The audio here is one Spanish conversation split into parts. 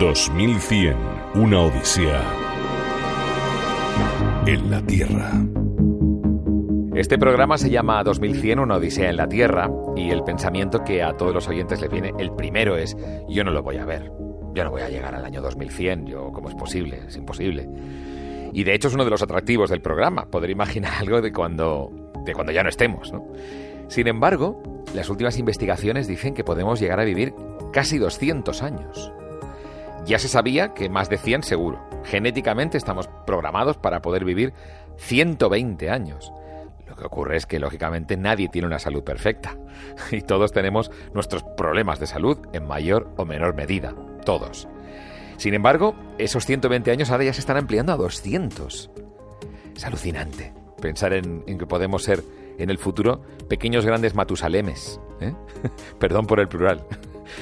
2100, una odisea en la Tierra. Este programa se llama 2100, una odisea en la Tierra, y el pensamiento que a todos los oyentes les viene, el primero es, yo no lo voy a ver, yo no voy a llegar al año 2100, yo, ¿cómo es posible? Es imposible. Y de hecho es uno de los atractivos del programa, poder imaginar algo de cuando, de cuando ya no estemos. Sin embargo, las últimas investigaciones dicen que podemos llegar a vivir casi 200 años. Ya se sabía que más de 100 seguro. Genéticamente estamos programados para poder vivir 120 años. Lo que ocurre es que, lógicamente, nadie tiene una salud perfecta. Y todos tenemos nuestros problemas de salud en mayor o menor medida. Todos. Sin embargo, esos 120 años ahora ya se están ampliando a 200. Es alucinante pensar en, que podemos ser en el futuro pequeños grandes matusalemes. ¿eh? Perdón por el plural.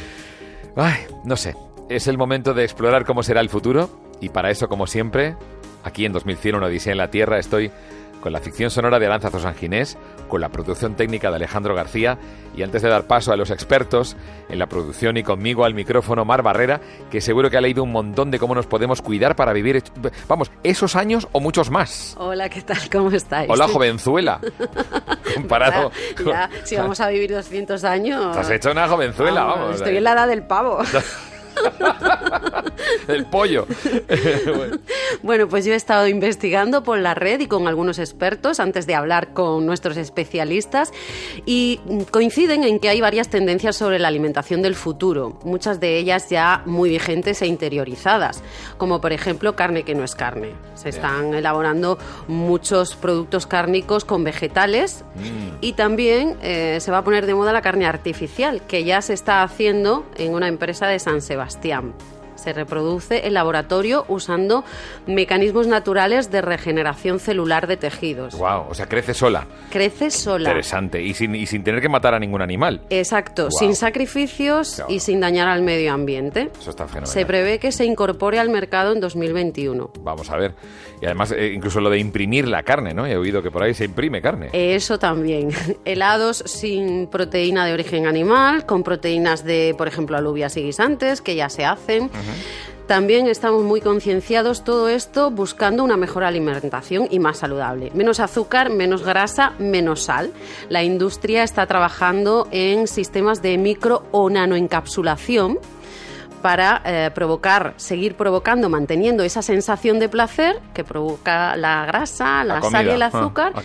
Ay, no sé. Es el momento de explorar cómo será el futuro y para eso, como siempre, aquí en 2100, una odisea en la Tierra, estoy con la ficción sonora de Aranza Zosanginés, con la producción técnica de Alejandro García y antes de dar paso a los expertos en la producción y conmigo al micrófono Mar Barrera, que seguro que ha leído un montón de cómo nos podemos cuidar para vivir, vamos, esos años o muchos más. Hola, ¿qué tal? ¿Cómo estáis? Hola, jovenzuela. Comparado. Ya, si vamos a vivir 200 años. Te has hecho una jovenzuela, vamos. vamos estoy en la edad del pavo. el pollo. bueno. pues yo he estado investigando por la red y con algunos expertos antes de hablar con nuestros especialistas y coinciden en que hay varias tendencias sobre la alimentación del futuro, muchas de ellas ya muy vigentes e interiorizadas, como por ejemplo carne que no es carne. Se están elaborando muchos productos cárnicos con vegetales mm. y también eh, se va a poner de moda la carne artificial, que ya se está haciendo en una empresa de San Sebastián. Sebastián. Se reproduce en laboratorio usando mecanismos naturales de regeneración celular de tejidos. Wow, o sea, crece sola. Crece sola. Interesante. Y sin, y sin tener que matar a ningún animal. Exacto, sin sacrificios y sin dañar al medio ambiente. Eso está fenomenal. Se prevé que se incorpore al mercado en 2021. Vamos a ver. Y además, eh, incluso lo de imprimir la carne, ¿no? He oído que por ahí se imprime carne. Eso también. Helados sin proteína de origen animal, con proteínas de, por ejemplo, alubias y guisantes, que ya se hacen. También estamos muy concienciados todo esto buscando una mejor alimentación y más saludable. Menos azúcar, menos grasa, menos sal. La industria está trabajando en sistemas de micro o nanoencapsulación para eh, provocar, seguir provocando, manteniendo esa sensación de placer que provoca la grasa, la, sal y el ah, azúcar, ah,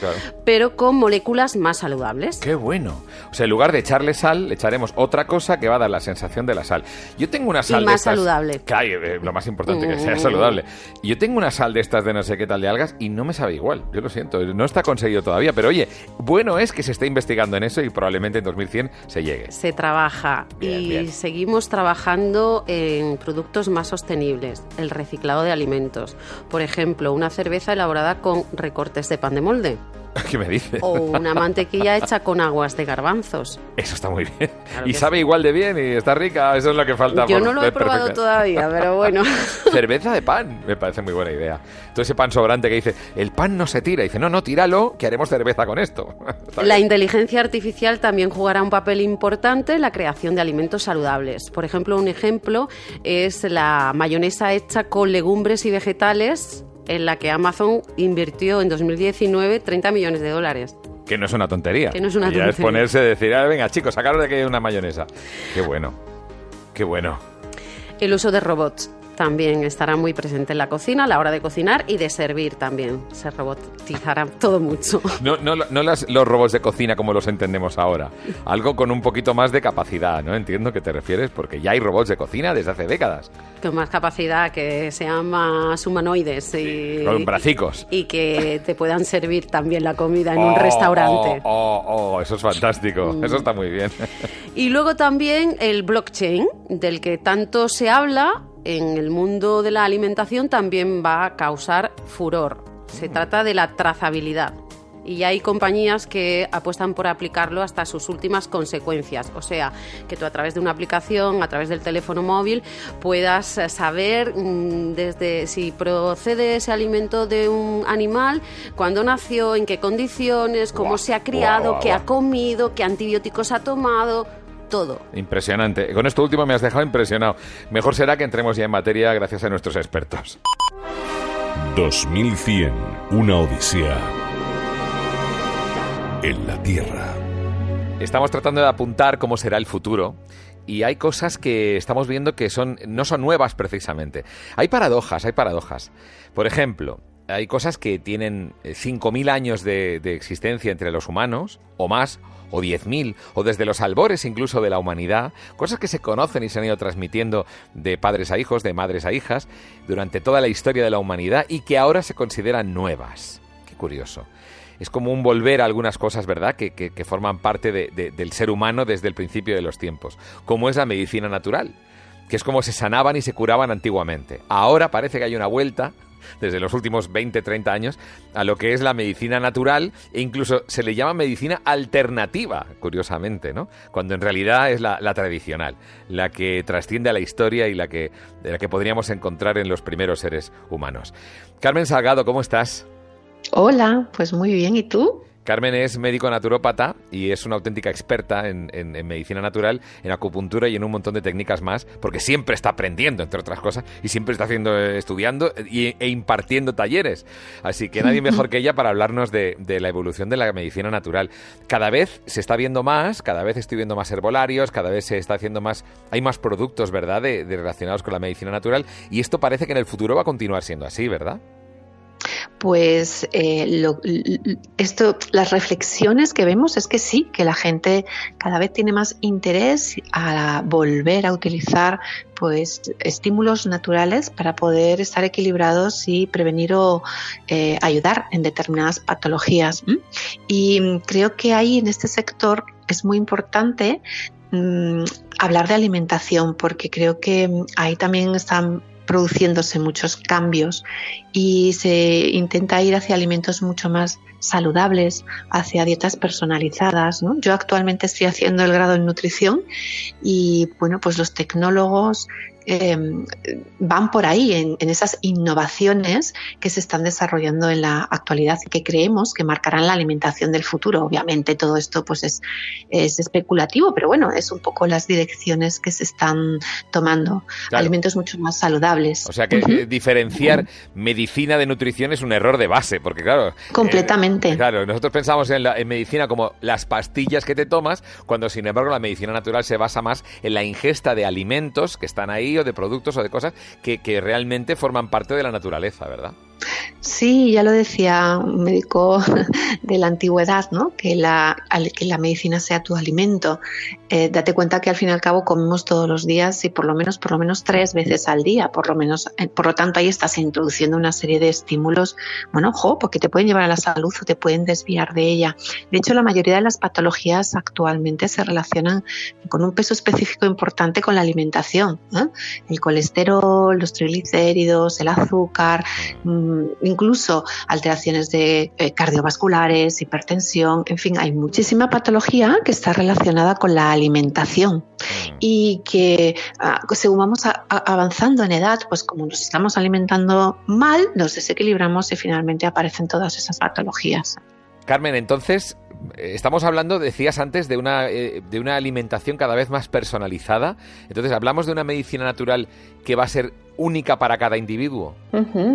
pero con moléculas más saludables. Qué bueno. O sea, en lugar de echarle sal, le echaremos otra cosa que va a dar la sensación de la sal. Yo tengo una sal y más saludable. Claro, eh, lo más importante que sea mm. saludable. Yo tengo una sal de estas de no sé qué tal de algas y no me sabe igual. Yo lo siento, no está conseguido todavía, pero oye, bueno es que se esté investigando en eso y probablemente en 2100 se llegue. Se trabaja y seguimos trabajando en productos más sostenibles, el reciclado de alimentos. Por ejemplo, una cerveza elaborada con recortes de pan de molde. ¿Qué me dice? O una mantequilla hecha con aguas de garbanzos. Eso está muy bien. y sabe igual de bien y está rica, eso es lo que falta. Yo no lo he probado todavía, pero bueno. Cerveza de pan, me parece muy buena idea. Todo ese pan sobrante que dice, el pan no se tira. Y dice, no, no, tíralo, que haremos cerveza con esto. la inteligencia artificial también jugará un papel importante en la creación de alimentos saludables. Por ejemplo, un ejemplo es la mayonesa hecha con legumbres y vegetales en la que Amazon invirtió en 2019 30 millones de dólares. Que no es una tontería. Que no es una tontería. Ya es ponerse y decir, ah, venga chicos, sacaros de que hay una mayonesa. Qué bueno, qué bueno. El uso de robots también estará muy presente en la cocina a la hora de cocinar y de servir también. Se robotizará todo mucho. No, no, no las, los robots de cocina como los entendemos ahora. Algo con un poquito más de capacidad, ¿no? Entiendo que te refieres porque ya hay robots de cocina desde hace décadas. Con más capacidad, que sean más humanoides y... con bracicos. Y que te puedan servir también la comida en un oh, restaurante. Oh, oh, oh, eso es fantástico. Mm. Eso está muy bien. Y luego también el blockchain, del que tanto se habla en el mundo de la alimentación también va a causar furor. Se trata de la trazabilidad. Y hay compañías que apuestan por aplicarlo hasta sus últimas consecuencias. O sea, que tú a través de una aplicación, a través del teléfono móvil, puedas eh, saber mm, desde si procede ese alimento de un animal, cuándo nació, en qué condiciones, cómo se ha criado, qué ha comido, qué antibióticos ha tomado todo. Impresionante. Con esto último me has dejado impresionado. Mejor será que entremos ya en materia gracias a nuestros expertos. 2100, una odisea en la Tierra. Estamos tratando de apuntar cómo será el futuro y hay cosas que estamos viendo que son no son nuevas precisamente. Hay paradojas, hay paradojas. Por ejemplo, hay cosas que tienen 5.000 años de, de existencia entre los humanos o más o 10.000, o desde los albores incluso de la humanidad, cosas que se conocen y se han ido transmitiendo de padres a hijos, de madres a hijas, durante toda la historia de la humanidad y que ahora se consideran nuevas. Qué curioso. Es como un volver a algunas cosas, ¿verdad?, que, que, forman parte del ser humano desde el principio de los tiempos, como es la medicina natural, que es como se sanaban y se curaban antiguamente. Ahora parece que hay una vuelta desde los últimos 20, 30 años a lo que es la medicina natural e incluso se le llama medicina alternativa, curiosamente, ¿no? Cuando en realidad es la, tradicional, la que trasciende a la historia y la que, la que podríamos encontrar en los primeros seres humanos. Carmen Salgado, ¿cómo estás? Hola, pues muy bien, ¿y tú? Carmen es médico naturópata y es una auténtica experta en, medicina natural, en acupuntura y en un montón de técnicas más, porque siempre está aprendiendo, entre otras cosas, y siempre está haciendo, estudiando e, impartiendo talleres. Así que nadie mejor que ella para hablarnos de, la evolución de la medicina natural. Cada vez se está viendo más, cada vez estoy viendo más herbolarios, cada vez se está haciendo más, hay más productos, ¿verdad?, de relacionados con la medicina natural, y esto parece que en el futuro va a continuar siendo así, ¿verdad? Pues eh, esto, las reflexiones que vemos es que sí, que la gente cada vez tiene más interés a volver a utilizar pues estímulos naturales para poder estar equilibrados y prevenir o eh, ayudar en determinadas patologías. Y creo que ahí en este sector es muy importante mm, hablar de alimentación porque creo que ahí también están produciéndose muchos cambios y se intenta ir hacia alimentos mucho más saludables, hacia dietas personalizadas. Yo actualmente estoy haciendo el grado en nutrición y bueno, pues los tecnólogos Em, van por ahí, en, esas innovaciones que se están desarrollando en la actualidad y que creemos que marcarán la alimentación del futuro. Obviamente todo esto pues es, es especulativo, pero bueno, es un poco las direcciones que se están tomando. Alimentos mucho más saludables. O sea que eh, diferenciar medicina de nutrición es un error de base, porque claro... Completamente. Eh, claro, nosotros pensamos en, la, en medicina como las pastillas que te tomas, cuando sin embargo la medicina natural se basa más en la ingesta de alimentos que están ahí de productos o de cosas que, que realmente forman parte de la naturaleza, ¿verdad? Sí, ya lo decía un médico de la antigüedad, ¿no? que, la, que la medicina sea tu alimento. Eh, date cuenta que al fin y al cabo comemos todos los días y por lo menos, por lo menos tres veces al día, por lo menos, eh, por lo tanto ahí estás introduciendo una serie de estímulos, bueno, ojo, porque te pueden llevar a la salud o te pueden desviar de ella. De hecho, la mayoría de las patologías actualmente se relacionan con un peso específico importante con la alimentación. El colesterol, los triglicéridos, el azúcar, incluso alteraciones de eh, cardiovasculares, hipertensión, en fin, hay muchísima patología que está relacionada con la alimentación mm. y que ah, según vamos avanzando en edad, pues como nos estamos alimentando mal, nos desequilibramos y finalmente aparecen todas esas patologías. Carmen, entonces, estamos hablando, decías antes, de una, eh, de una alimentación cada vez más personalizada. Entonces, hablamos de una medicina natural que va a ser única para cada individuo.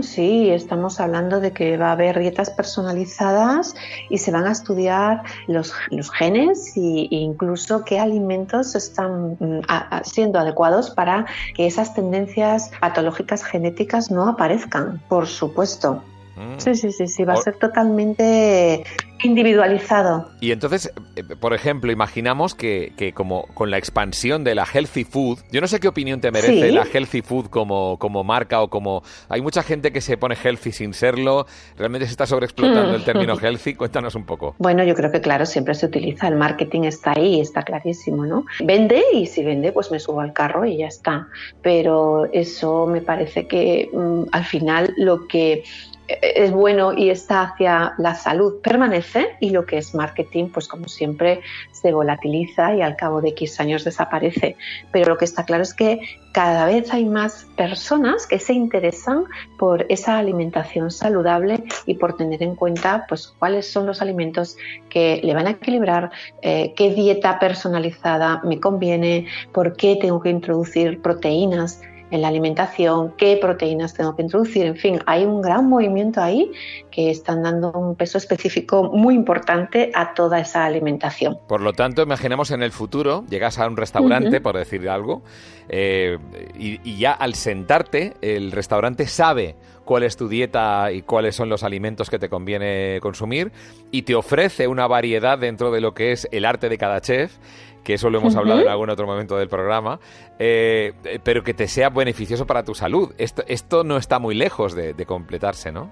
sí, estamos hablando de que va a haber dietas personalizadas y se van a estudiar los, los genes e incluso qué alimentos están mm, siendo adecuados para que esas tendencias patológicas genéticas no aparezcan, por supuesto. Mm. Sí, sí, sí, sí, va a ser totalmente individualizado. Y entonces, eh, por ejemplo, imaginamos que, que, como con la expansión de la healthy food, yo no sé qué opinión te merece la healthy food como, como marca o como... Hay mucha gente que se pone healthy sin serlo, realmente se está sobreexplotando el término healthy, cuéntanos un poco. Bueno, yo creo que claro, siempre se utiliza, el marketing está ahí, está clarísimo, ¿no? Vende y si vende, pues me subo al carro y ya está. Pero eso me parece que mm, al final lo que es bueno y está hacia la salud permanece y lo que es marketing, pues como siempre se volatiliza y al cabo de X años desaparece. Pero lo que está claro es que cada vez hay más personas que se interesan por esa alimentación saludable y por tener en cuenta pues cuáles son los alimentos que le van a equilibrar, eh, qué dieta personalizada me conviene, por qué tengo que introducir proteínas en la alimentación, qué proteínas tengo que introducir, en fin, hay un gran movimiento ahí que están dando un peso específico muy importante a toda esa alimentación. Por lo tanto, imaginemos en el futuro, llegas a un restaurante, por decir algo, eh, y, ya al sentarte, el restaurante sabe cuál es tu dieta y cuáles son los alimentos que te conviene consumir y te ofrece una variedad dentro de lo que es el arte de cada chef que eso lo hemos hablado en algún otro momento del programa, eh, pero que te sea beneficioso para tu salud. Esto, esto no está muy lejos de, de completarse, ¿no?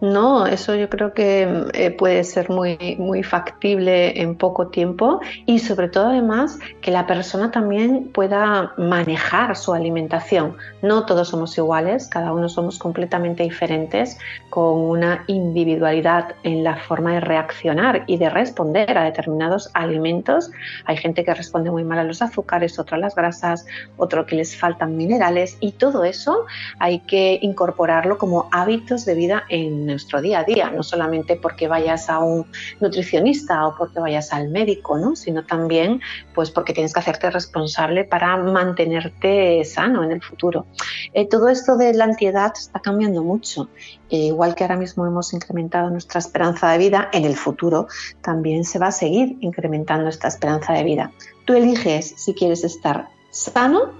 No, eso yo creo que eh, puede ser muy, muy factible en poco tiempo y sobre todo además que la persona también pueda manejar su alimentación. No todos somos iguales, cada uno somos completamente diferentes con una individualidad en la forma de reaccionar y de responder a determinados alimentos. Hay gente que responde muy mal a los azúcares, otra a las grasas, otro que les faltan minerales y todo eso hay que incorporarlo como hábitos de vida en nuestro día a día, no solamente porque vayas a un nutricionista o porque vayas al médico, ¿no? sino también pues porque tienes que hacerte responsable para mantenerte sano en el futuro. Eh, todo esto de la antiedad está cambiando mucho. Eh, igual que ahora mismo hemos incrementado nuestra esperanza de vida, en el futuro también se va a seguir incrementando esta esperanza de vida. Tú eliges si quieres estar sano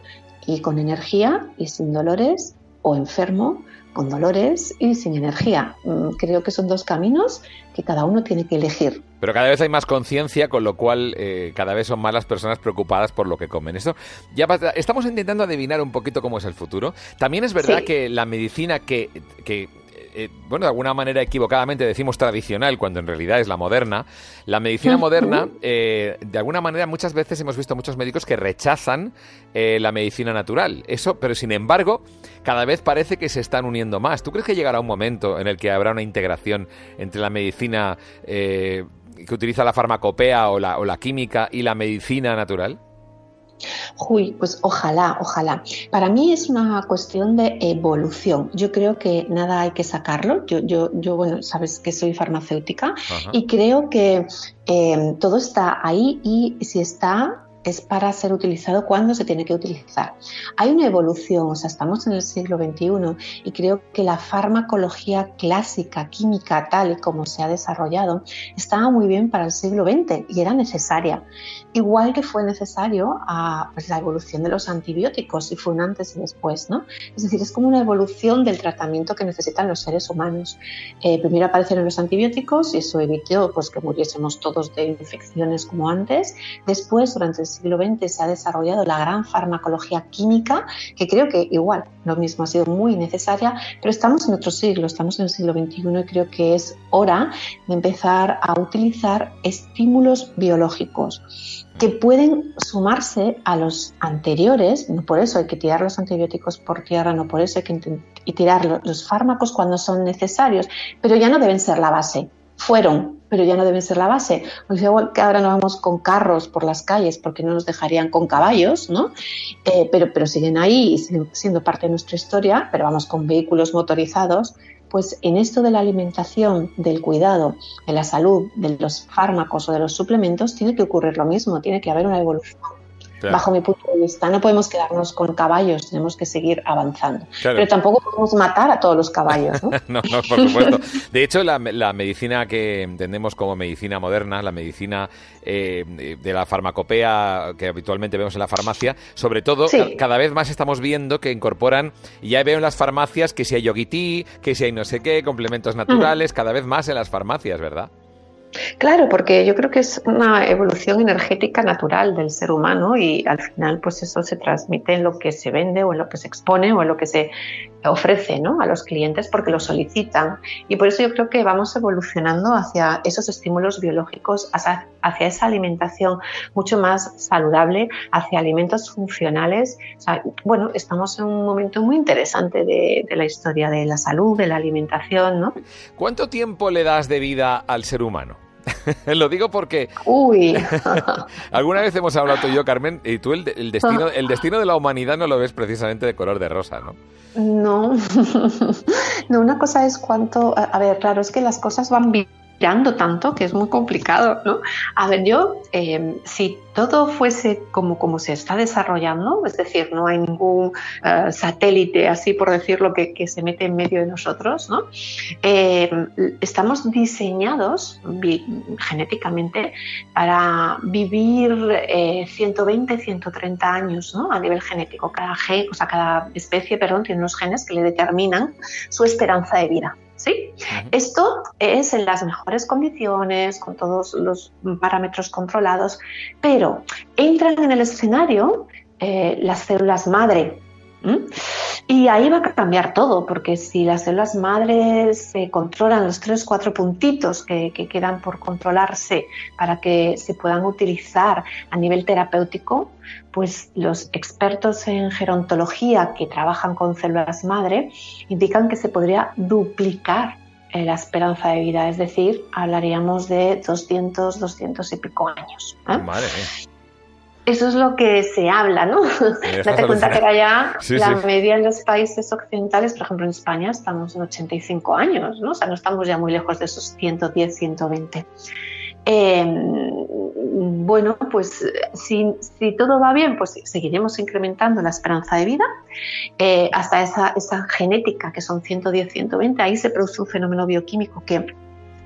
y con energía y sin dolores o enfermo con dolores y sin energía. Mm, creo que son dos caminos que cada uno tiene que elegir. Pero cada vez hay más conciencia, con lo cual eh, cada vez son más las personas preocupadas por lo que comen. Esto ya estamos intentando adivinar un poquito cómo es el futuro. También es verdad que la medicina que, que eh, bueno, de alguna manera equivocadamente decimos tradicional cuando en realidad es la moderna, la medicina moderna, eh, de alguna manera muchas veces hemos visto muchos médicos que rechazan eh, la medicina natural. Eso, pero sin embargo, cada vez parece que se están uniendo más. ¿Tú crees que llegará un momento en el que habrá una integración entre la medicina que utiliza la farmacopea o la, o la química y la medicina natural? Uy, pues ojalá, ojalá. Para mí es una cuestión de evolución. Yo creo que nada hay que sacarlo. Yo, yo, yo bueno, sabes que soy farmacéutica y creo que eh, todo está ahí y si está, es para ser utilizado cuando se tiene que utilizar. Hay una evolución, o sea, estamos en el siglo XXI y creo que la farmacología clásica, química, tal y como se ha desarrollado, estaba muy bien para el siglo XX y era necesaria. Igual que fue necesario pues, la evolución de los antibióticos y fue un antes y después, ¿no? Es decir, es como una evolución del tratamiento que necesitan los seres humanos. Eh, primero aparecieron los antibióticos y eso evitó pues, que muriésemos todos de infecciones como antes. Después, durante el siglo XX se ha desarrollado la gran farmacología química, que creo que igual lo mismo ha sido muy necesaria, pero estamos en otro siglo, estamos en el siglo XXI y creo que es hora de empezar a utilizar estímulos biológicos que pueden sumarse a los anteriores, no por eso hay que tirar los antibióticos por tierra, no por eso hay que tirar los fármacos cuando son necesarios, pero ya no deben ser la base fueron, pero ya no deben ser la base. O sea, que ahora no vamos con carros por las calles porque no nos dejarían con caballos, ¿no? Eh, pero, pero siguen ahí y siguen siendo parte de nuestra historia, pero vamos con vehículos motorizados. Pues en esto de la alimentación, del cuidado, de la salud, de los fármacos o de los suplementos, tiene que ocurrir lo mismo, tiene que haber una evolución bajo mi punto de vista. No podemos quedarnos con caballos, tenemos que seguir avanzando. Pero tampoco podemos matar a todos los caballos. ¿no? no, por supuesto. De hecho, la, medicina que entendemos como medicina moderna, la medicina eh, de la farmacopea que habitualmente vemos en la farmacia, sobre todo, cada vez más estamos viendo que incorporan, ya veo en las farmacias que si hay yogití, que si hay no sé qué, complementos naturales, cada vez más en las farmacias, ¿verdad? Claro, porque yo creo que es una evolución energética natural del ser humano y al final pues eso se transmite en lo que se vende o en lo que se expone o en lo que se ofrece ¿no? a los clientes porque lo solicitan. Y por eso yo creo que vamos evolucionando hacia esos estímulos biológicos, hacia, esa alimentación mucho más saludable, hacia alimentos funcionales. bueno, estamos en un momento muy interesante de, de la historia de la salud, de la alimentación. ¿no? ¿Cuánto tiempo le das de vida al ser humano? Lo digo porque... Uy. Alguna vez hemos hablado tú y yo, Carmen, y tú el, el, destino, el destino de la humanidad no lo ves precisamente de color de rosa, ¿no? No. no, una cosa es cuánto... A ver, claro, es que las cosas van bien tanto que es muy complicado, ¿no? A ver, yo, em, si todo fuese como, como se está desarrollando, es decir, no hay ningún eh, satélite, así por decirlo, que, que, se mete en medio de nosotros, ¿no? Em, estamos diseñados genéticamente para vivir 120, eh, 130 años, ¿no? A nivel genético. Cada, gen, o sea, cada especie, perdón, tiene unos genes que le determinan su esperanza de vida. ¿Sí? Esto es en las mejores condiciones, con todos los parámetros controlados, pero entran en el escenario eh, las células madre. Y ahí va a cambiar todo, porque si las células madres se controlan los tres, cuatro puntitos que, quedan por controlarse para que se puedan utilizar a nivel terapéutico, pues los expertos en gerontología que trabajan con células madre indican que se podría duplicar eh, la esperanza de vida, es decir, hablaríamos de 200, 200 y pico años. ¿eh? Eso es lo que se habla, ¿no? Date cuenta que era ya la media en los países occidentales, por ejemplo en España, estamos en 85 años, ¿no? O sea, no estamos ya muy lejos de esos 110, 120. Em, bueno, pues si, todo va bien, pues seguiremos incrementando la esperanza de vida eh, hasta esa, esa genética que son 110, 120. Ahí se produce un fenómeno bioquímico que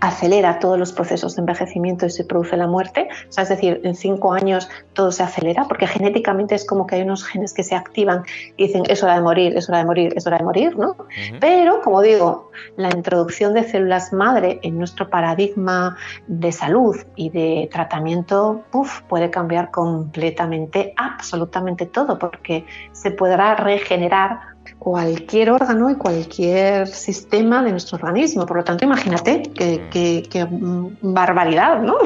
acelera todos los procesos de envejecimiento y se produce la muerte. O sea, es decir, en cinco años todo se acelera porque genéticamente es como que hay unos genes que se activan y dicen es hora de morir, es hora de morir, es hora de morir, ¿no? Pero, como digo, la introducción de células madre en nuestro paradigma de salud y de tratamiento puede cambiar completamente, absolutamente todo, porque se podrá regenerar cualquier órgano y cualquier sistema de nuestro organismo. Por lo tanto, imagínate qué, barbaridad, ¿no?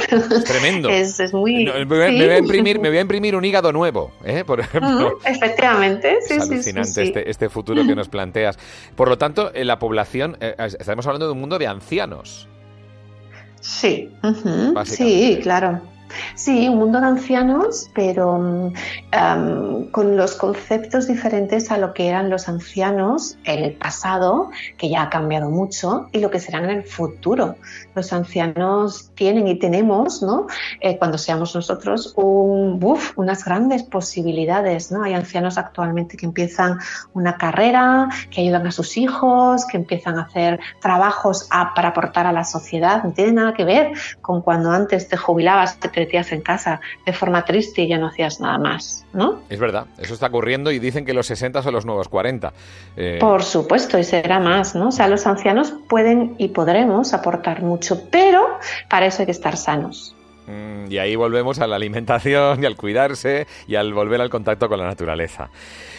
Tremendo. es, muy... me, voy a imprimir, me voy a imprimir un hígado nuevo, ¿eh? por ejemplo. efectivamente, sí, es alucinante este, este, futuro que nos planteas. Por lo tanto, en la población, eh, estamos hablando de un mundo de ancianos. Sí, sí, claro. Sí, un mundo de ancianos, pero mm, con los conceptos diferentes a lo que eran los ancianos en el pasado, que ya ha cambiado mucho, y lo que serán en el futuro. Los ancianos tienen y tenemos, ¿no? Eh, cuando seamos nosotros, un, unas grandes posibilidades. ¿no? Hay ancianos actualmente que empiezan una carrera, que ayudan a sus hijos, que empiezan a hacer trabajos para aportar a la sociedad. No tiene nada que ver con cuando antes te jubilabas, te metías en casa de forma triste y ya no hacías nada más, ¿no? Es verdad, eso está ocurriendo y dicen que los 60 son los nuevos 40. Eh, Por supuesto, y será más, ¿no? O sea, los ancianos pueden y podremos aportar mucho, pero para eso hay que estar sanos. Mm, y ahí volvemos a la alimentación y al cuidarse y al volver al contacto con la naturaleza.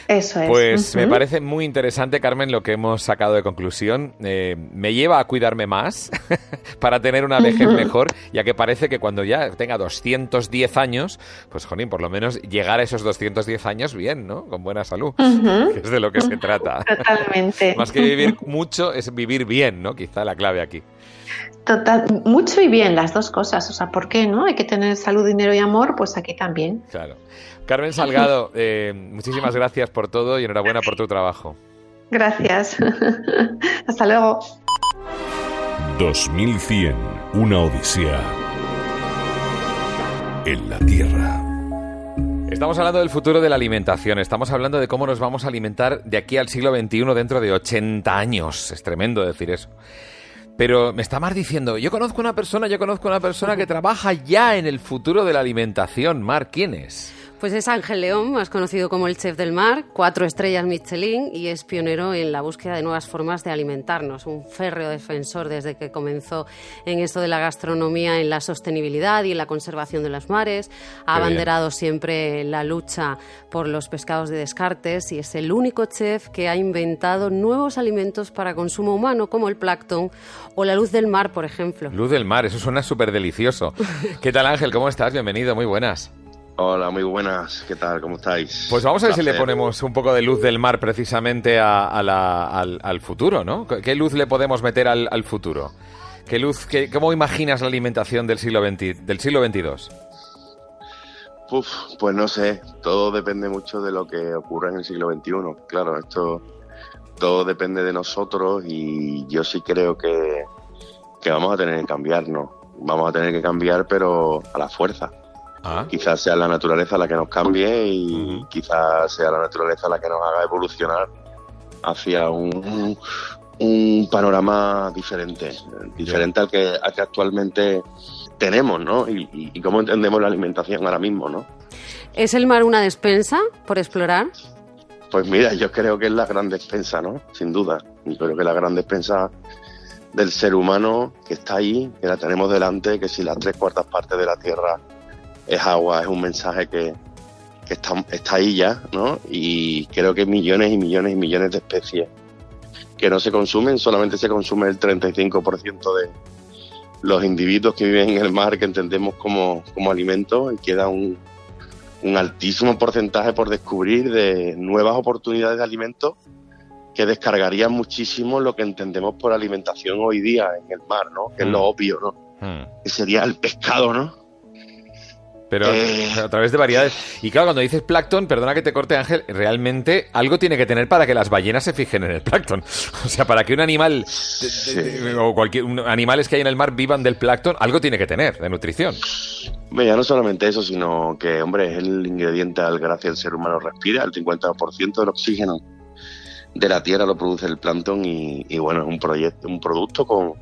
Eso es. Pues me parece muy interesante, Carmen, lo que hemos sacado de conclusión. Eh, me lleva a cuidarme más para tener una vejez mejor, ya que parece que cuando ya tenga 210 años, pues, Jonín, por lo menos llegar a esos 210 años bien, ¿no? Con buena salud, que es de lo que se trata. Totalmente. más que vivir mucho, es vivir bien, ¿no? Quizá la clave aquí. Total, mucho y bien, las dos cosas. O sea, ¿por qué no? Hay que tener salud, dinero y amor, pues aquí también. Claro. Carmen Salgado, eh, muchísimas gracias por todo y enhorabuena por tu trabajo. Gracias. Hasta luego. 2100, una odisea en la Tierra. Estamos hablando del futuro de la alimentación, estamos hablando de cómo nos vamos a alimentar de aquí al siglo XXI dentro de 80 años. Es tremendo decir eso. Pero me está más diciendo, yo conozco una persona, yo conozco una persona que trabaja ya en el futuro de la alimentación. Mar, ¿quién es? Pues es Ángel León, más conocido como el chef del mar, cuatro estrellas Michelin y es pionero en la búsqueda de nuevas formas de alimentarnos, un férreo defensor desde que comenzó en esto de la gastronomía, en la sostenibilidad y en la conservación de los mares. Ha abanderado siempre la lucha por los pescados de descartes y es el único chef que ha inventado nuevos alimentos para consumo humano como el plancton o la luz del mar, por ejemplo. Luz del mar, eso suena súper delicioso. ¿Qué tal Ángel? ¿Cómo estás? Bienvenido, muy buenas. Hola, muy buenas. ¿Qué tal? ¿Cómo estáis? Pues vamos a ver si le ponemos un poco de luz del mar precisamente al, futuro, ¿no? ¿Qué luz le podemos meter al, futuro? ¿Qué luz, qué, ¿Cómo imaginas la alimentación del siglo, XX, del siglo XXII? Uf, pues no sé, todo depende mucho de lo que ocurra en el siglo XXI. Claro, esto todo depende de nosotros y yo sí creo que, que vamos a tener que cambiarnos. Vamos a tener que cambiar, pero a la fuerza. Ah. Quizás sea la naturaleza la que nos cambie y quizás sea la naturaleza la que nos haga evolucionar hacia un, un panorama diferente, diferente al que, al que actualmente tenemos, ¿no? Y, y- y cómo entendemos la alimentación ahora mismo, ¿no? ¿Es el mar una despensa por explorar? Pues mira, yo creo que es la gran despensa, ¿no? Sin duda. Yo creo que la gran despensa del ser humano que está ahí, que la tenemos delante, que si las tres cuartas partes de la Tierra es agua, es un mensaje que, que está, está ahí ya, ¿no? Y creo que millones y millones y millones de especies que no se consumen, solamente se consume el 35% de los individuos que viven en el mar que entendemos como, como alimento y queda un, un altísimo porcentaje por descubrir de nuevas oportunidades de alimento que descargarían muchísimo lo que entendemos por alimentación hoy día en el mar, ¿no? Que es lo Mm. obvio, ¿no? Hmm. Que sería el pescado, ¿no? Pero Eh. a través de variedades. Y claro, cuando dices plancton, perdona que te corte Ángel, realmente algo tiene que tener para que las ballenas se fijen en el plancton. O sea, para que un animal o cualquier animales que hay en el mar vivan del plancton, algo tiene que tener de nutrición. Ya no solamente eso, sino que, hombre, es el ingrediente al gracias el ser humano respira, el 50% del oxígeno de la Tierra lo produce el plancton y, y, bueno, es un proyecto, un producto con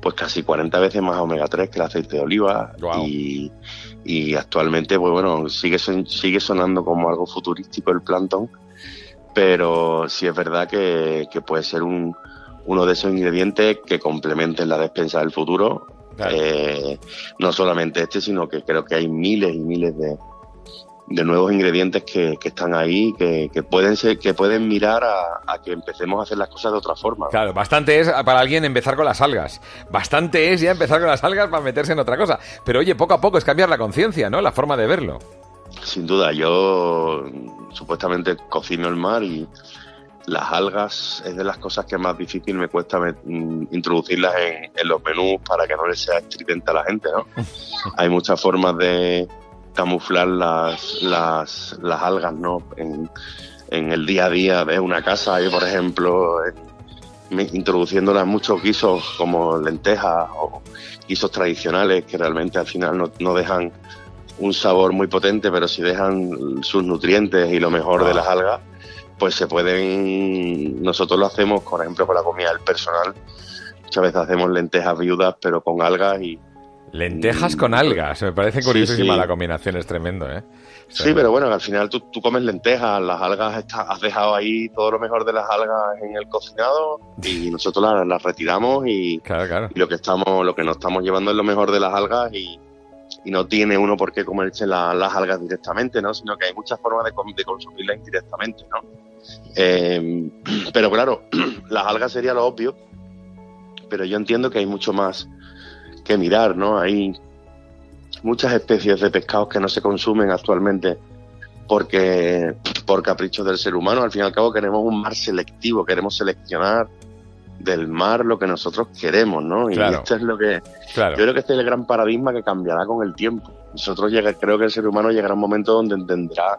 pues casi 40 veces más omega 3 que el aceite de oliva Guau. y, y actualmente pues bueno, sigue sigue sonando como algo futurístico el plancton, pero sí es verdad que, que puede ser un uno de esos ingredientes que complementen la despensa del futuro Claro. eh, no solamente este, sino que creo que hay miles y miles de, de nuevos ingredientes que, que están ahí, que, que pueden ser, que pueden mirar a, a que empecemos a hacer las cosas de otra forma. Claro, bastante es para alguien empezar con las algas. Bastante es ya empezar con las algas para meterse en otra cosa. Pero oye, poco a poco es cambiar la conciencia, ¿no? La forma de verlo. Sin duda, yo supuestamente cocino el mar y las algas es de las cosas que más difícil me cuesta me- mm, introducirlas en, en los menús para que no les sea estridente a la gente, ¿no? Hay muchas formas de camuflar las, las, las algas, ¿no? En, en el día a día de una casa, yo por ejemplo, introduciéndolas muchos guisos como lentejas o guisos tradicionales que realmente al final no, no dejan un sabor muy potente, pero si dejan sus nutrientes y lo mejor de las algas, pues se pueden, nosotros lo hacemos, por ejemplo, con la comida del personal, muchas veces hacemos lentejas viudas, pero con algas y Lentejas con algas. Me parece Sí, curiosísima sí. la combinación, es tremendo, ¿eh? Sí, pero bueno, al final tú, tú comes lentejas, las algas, está- has dejado ahí todo lo mejor de las algas en el cocinado y nosotros las, las retiramos y, Claro, claro. y lo que estamos, lo que nos estamos llevando es lo mejor de las algas y, y no tiene uno por qué comerse la- las algas directamente, ¿no? Sino que hay muchas formas de, consumirlas indirectamente, ¿no? Eh, pero claro, las algas sería lo obvio, pero yo entiendo que hay mucho más que mirar, ¿no? Hay muchas especies de pescados que no se consumen actualmente porque por caprichos del ser humano. Al fin y al cabo queremos un mar selectivo, queremos seleccionar del mar lo que nosotros queremos, ¿no? Y Claro. esto es lo que Claro. yo creo que este es el gran paradigma que cambiará con el tiempo. Nosotros llega, creo que el ser humano llegará a un momento donde entenderá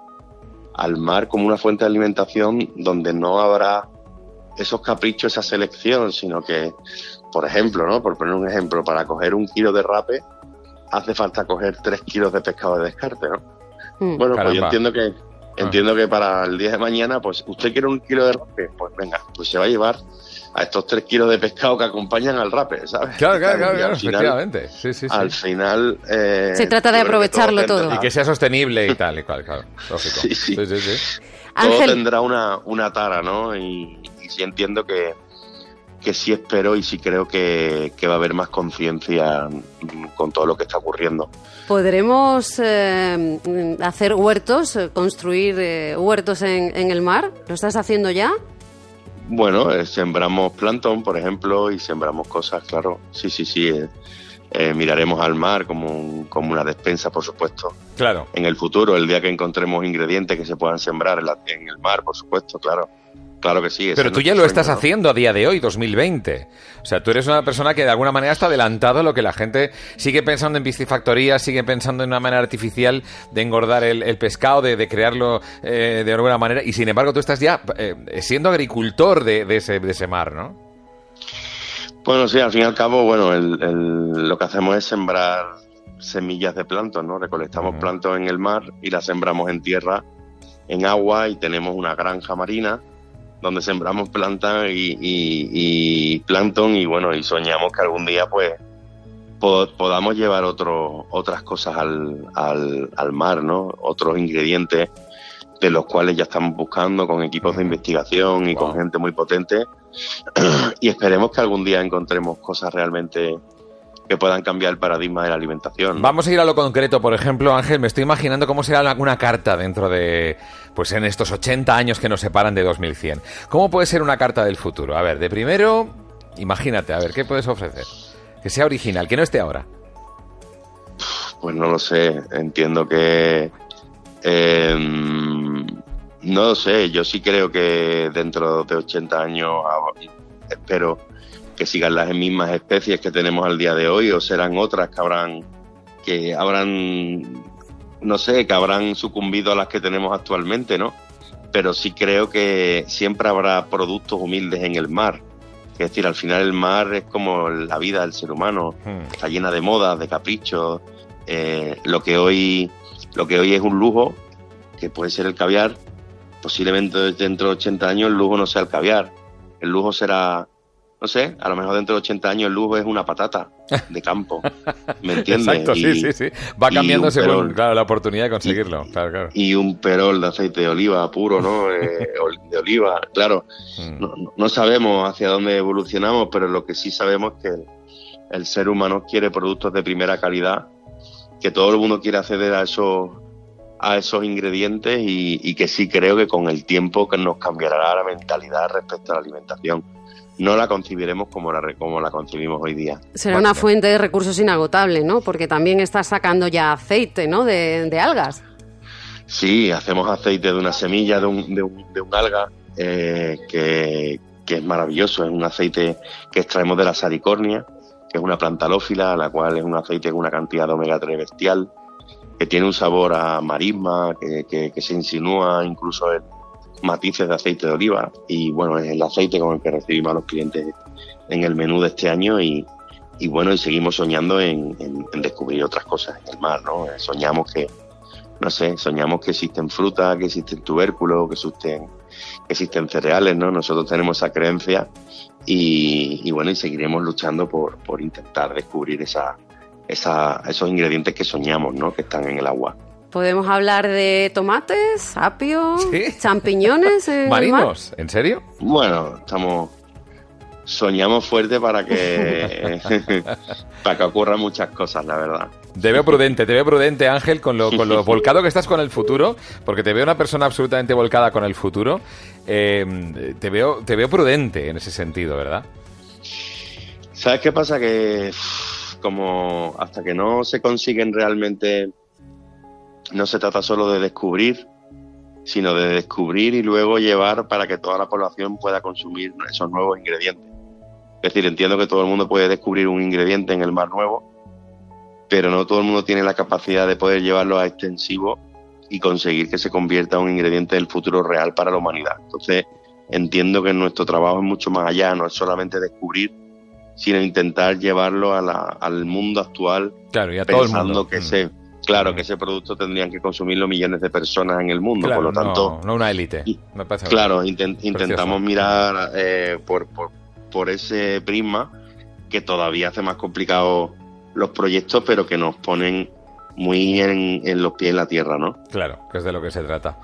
al mar como una fuente de alimentación donde no habrá esos caprichos, esa selección, sino que, por ejemplo, ¿no? Por poner un ejemplo, para coger un kilo de rape hace falta coger tres kilos de pescado de descarte, ¿no? Mm. Bueno, pues yo entiendo que entiendo que para el día de mañana, pues usted quiere un kilo de rape, pues venga, pues se va a llevar a estos tres kilos de pescado que acompañan al rape, ¿sabes? Claro, claro, claro, claro, final- efectivamente. Sí, sí, sí. al final. eh, Se trata de aprovecharlo todo. tendrá- Y que sea sostenible y tal y cual, claro. Lógico. Sí, sí. sí, sí, sí. Todo Ángel, tendrá una, una tara, ¿no? Y, y sí entiendo que, que sí espero y sí creo que, que va a haber más conciencia mm, con todo lo que está ocurriendo. ¿podremos eh, hacer huertos, eh, construir eh, huertos en, en el mar? ¿Lo estás haciendo ya? Bueno, eh, sembramos plantón, por ejemplo, y sembramos cosas, claro. Sí, sí, sí. eh, eh, miraremos al mar como, un- como una despensa, por supuesto. Claro. En el futuro, el día que encontremos ingredientes que se puedan sembrar en, la- en el mar, por supuesto, claro. Claro que sí. Pero tú ya lo estás haciendo a día de hoy, 2020. O sea, tú eres una persona que de alguna manera está adelantado a lo que la gente sigue pensando en piscifactorías, sigue pensando en una manera artificial de engordar el, el pescado, de, de crearlo eh, de alguna manera. Y sin embargo, tú estás ya eh, siendo agricultor de, de ese, de ese mar, ¿no? Bueno, sí, al fin y al cabo, bueno, el- el- lo que hacemos es sembrar semillas de plancton, ¿no? Recolectamos Ujú. plancton en el mar y las sembramos en tierra, en agua y tenemos una granja marina donde sembramos plantas y, y, y plancton y bueno, y soñamos que algún día pues po- podamos llevar otro, otras cosas al, al, al mar, ¿no? Otros ingredientes de los cuales ya estamos buscando con equipos de investigación y Wow. con gente muy potente y esperemos que algún día encontremos cosas realmente que puedan cambiar el paradigma de la alimentación. ¿no? Vamos a ir a lo concreto, por ejemplo, Ángel, me estoy imaginando cómo será una carta dentro de, pues en estos 80 años que nos separan de 2100. ¿Cómo puede ser una carta del futuro? A ver, de primero, imagínate, a ver, ¿qué puedes ofrecer? Que sea original, que no esté ahora. Pues no lo sé, entiendo que... eh, no lo sé, yo sí creo que dentro de 80 años espero que sigan las mismas especies que tenemos al día de hoy o serán otras que habrán que habrán no sé, que habrán sucumbido a las que tenemos actualmente, ¿no? Pero sí creo que siempre habrá productos humildes en el mar. Es decir, al final el mar es como la vida del ser humano, Hmm. está llena de modas, de caprichos. eh, lo que hoy lo que hoy es un lujo, que puede ser el caviar, posiblemente dentro de 80 años el lujo no sea el caviar. El lujo será, no sé, a lo mejor dentro de 80 años el lujo es una patata de campo. ¿Me entiendes? Exacto, sí, Y- sí, sí. Va y cambiando según, perol. claro, la oportunidad de conseguirlo. Claro, claro. y un perol de aceite de oliva puro, ¿no? Eh, de oliva, claro. Hmm. No, no- no sabemos hacia dónde evolucionamos, pero lo que sí sabemos es que el, el ser humano quiere productos de primera calidad, que todo el mundo quiere acceder a esos a esos ingredientes y, y que sí creo que con el tiempo que nos cambiará la mentalidad respecto a la alimentación. No la concibiremos como la, como la concebimos hoy día. Será una fuente de recursos inagotable, ¿no? Porque también estás sacando ya aceite, ¿no? De, de algas. Sí, hacemos aceite de una semilla, de un, de un, de un alga, eh, que, que es maravilloso. Es un aceite que extraemos de la saricornia, que es una planta halófila, la cual es un aceite con una cantidad de omega 3 bestial, que tiene un sabor a marisma, que, que- que se insinúa incluso en matices de aceite de oliva. Y bueno, es el aceite con el que recibimos a los clientes en el menú de este año y, y bueno, y seguimos soñando en, en- descubrir otras cosas en el mar, ¿no? Eh, Soñamos que, no sé, soñamos que existen frutas, que existen tubérculos, que existen, que existen cereales, ¿no? Nosotros tenemos esa creencia y, y bueno, y seguiremos luchando por, por intentar descubrir esa, esa, esos ingredientes que soñamos, ¿no? Que están en el agua. Podemos hablar de tomates, apio, Sí. champiñones. mar? ¿Marinos? ¿En serio? Bueno, estamos soñamos fuerte para que para que ocurran muchas cosas, la verdad. Te veo prudente, te veo prudente, Ángel, con lo, con lo volcado que estás con el futuro, porque te veo una persona absolutamente volcada con el futuro. Eh, te, veo, te veo prudente en ese sentido, ¿verdad? ¿Sabes qué pasa? Que como hasta que no se consiguen realmente, no se trata solo de descubrir, sino de descubrir y luego llevar para que toda la población pueda consumir esos nuevos ingredientes. Es decir, entiendo que todo el mundo puede descubrir un ingrediente en el mar nuevo, pero no todo el mundo tiene la capacidad de poder llevarlo a extensivo y conseguir que se convierta en un ingrediente del futuro real para la humanidad. Entonces, entiendo que nuestro trabajo es mucho más allá, no es solamente descubrir, sino intentar llevarlo a la- al mundo actual Claro, y a todo el pensando mundo. que Mm. ese, claro, Mm. que ese producto tendrían que consumirlo millones de personas en el mundo, Claro, por lo tanto, no, no una élite. y- Me parece claro, inten- Precioso. intentamos mirar eh, por, por, por ese prisma que todavía hace más complicado los proyectos, pero que nos ponen muy en, en los pies en la tierra, ¿no? Claro, que es de lo que se trata.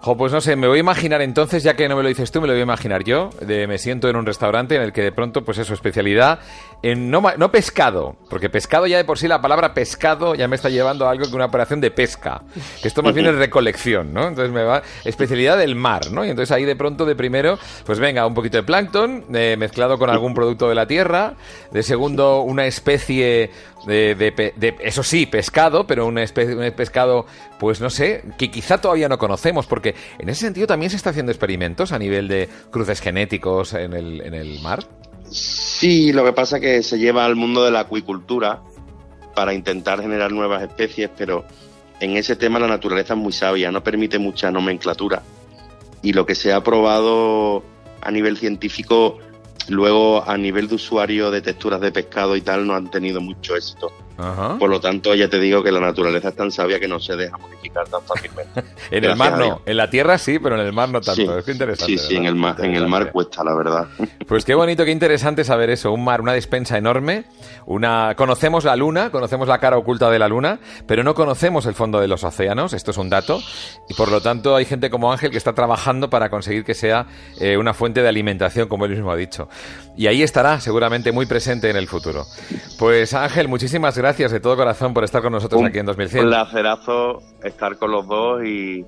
Jo, pues no sé, me voy a imaginar entonces, ya que no me lo dices tú, me lo voy a imaginar yo. De, me siento en un restaurante en el que de pronto, pues es su especialidad en no, no pescado, porque pescado ya de por sí, la palabra pescado ya me está llevando a algo que una operación de pesca. Que esto más bien es recolección, ¿no? Entonces me va. Especialidad del mar, ¿no? Y entonces ahí de pronto, de primero, pues venga, un poquito de plancton eh, mezclado con algún producto de la tierra. De segundo, una especie de, de eso sí, pescado, pero una especie, un pescado pues no sé, que quizá todavía no conocemos, porque en ese sentido también se está haciendo experimentos a nivel de cruces genéticos en el mar. Sí, lo que pasa es que se lleva al mundo de la acuicultura para intentar generar nuevas especies, pero en ese tema la naturaleza es muy sabia, no permite mucha nomenclatura. Y lo que se ha probado a nivel científico, luego a nivel de usuario de texturas de pescado y tal, no han tenido mucho éxito. Ajá. Por lo tanto, ya te digo que la naturaleza es tan sabia que no se deja modificar tan fácilmente. En el mar no, en la tierra sí, pero en el mar no tanto. Sí, es que interesante. sí, sí, en el, mar, en el mar cuesta, la verdad. Pues qué bonito, qué interesante saber eso. Un mar, una despensa enorme. Una conocemos la luna, conocemos la cara oculta de la luna, pero no conocemos el fondo de los océanos. Esto es un dato. Y por lo tanto hay gente como Ángel que está trabajando para conseguir que sea eh, una fuente de alimentación, como él mismo ha dicho. Y ahí estará seguramente muy presente en el futuro. Pues Ángel, muchísimas gracias de todo corazón por estar con nosotros aquí en 2100. Un placerazo estar con los dos y,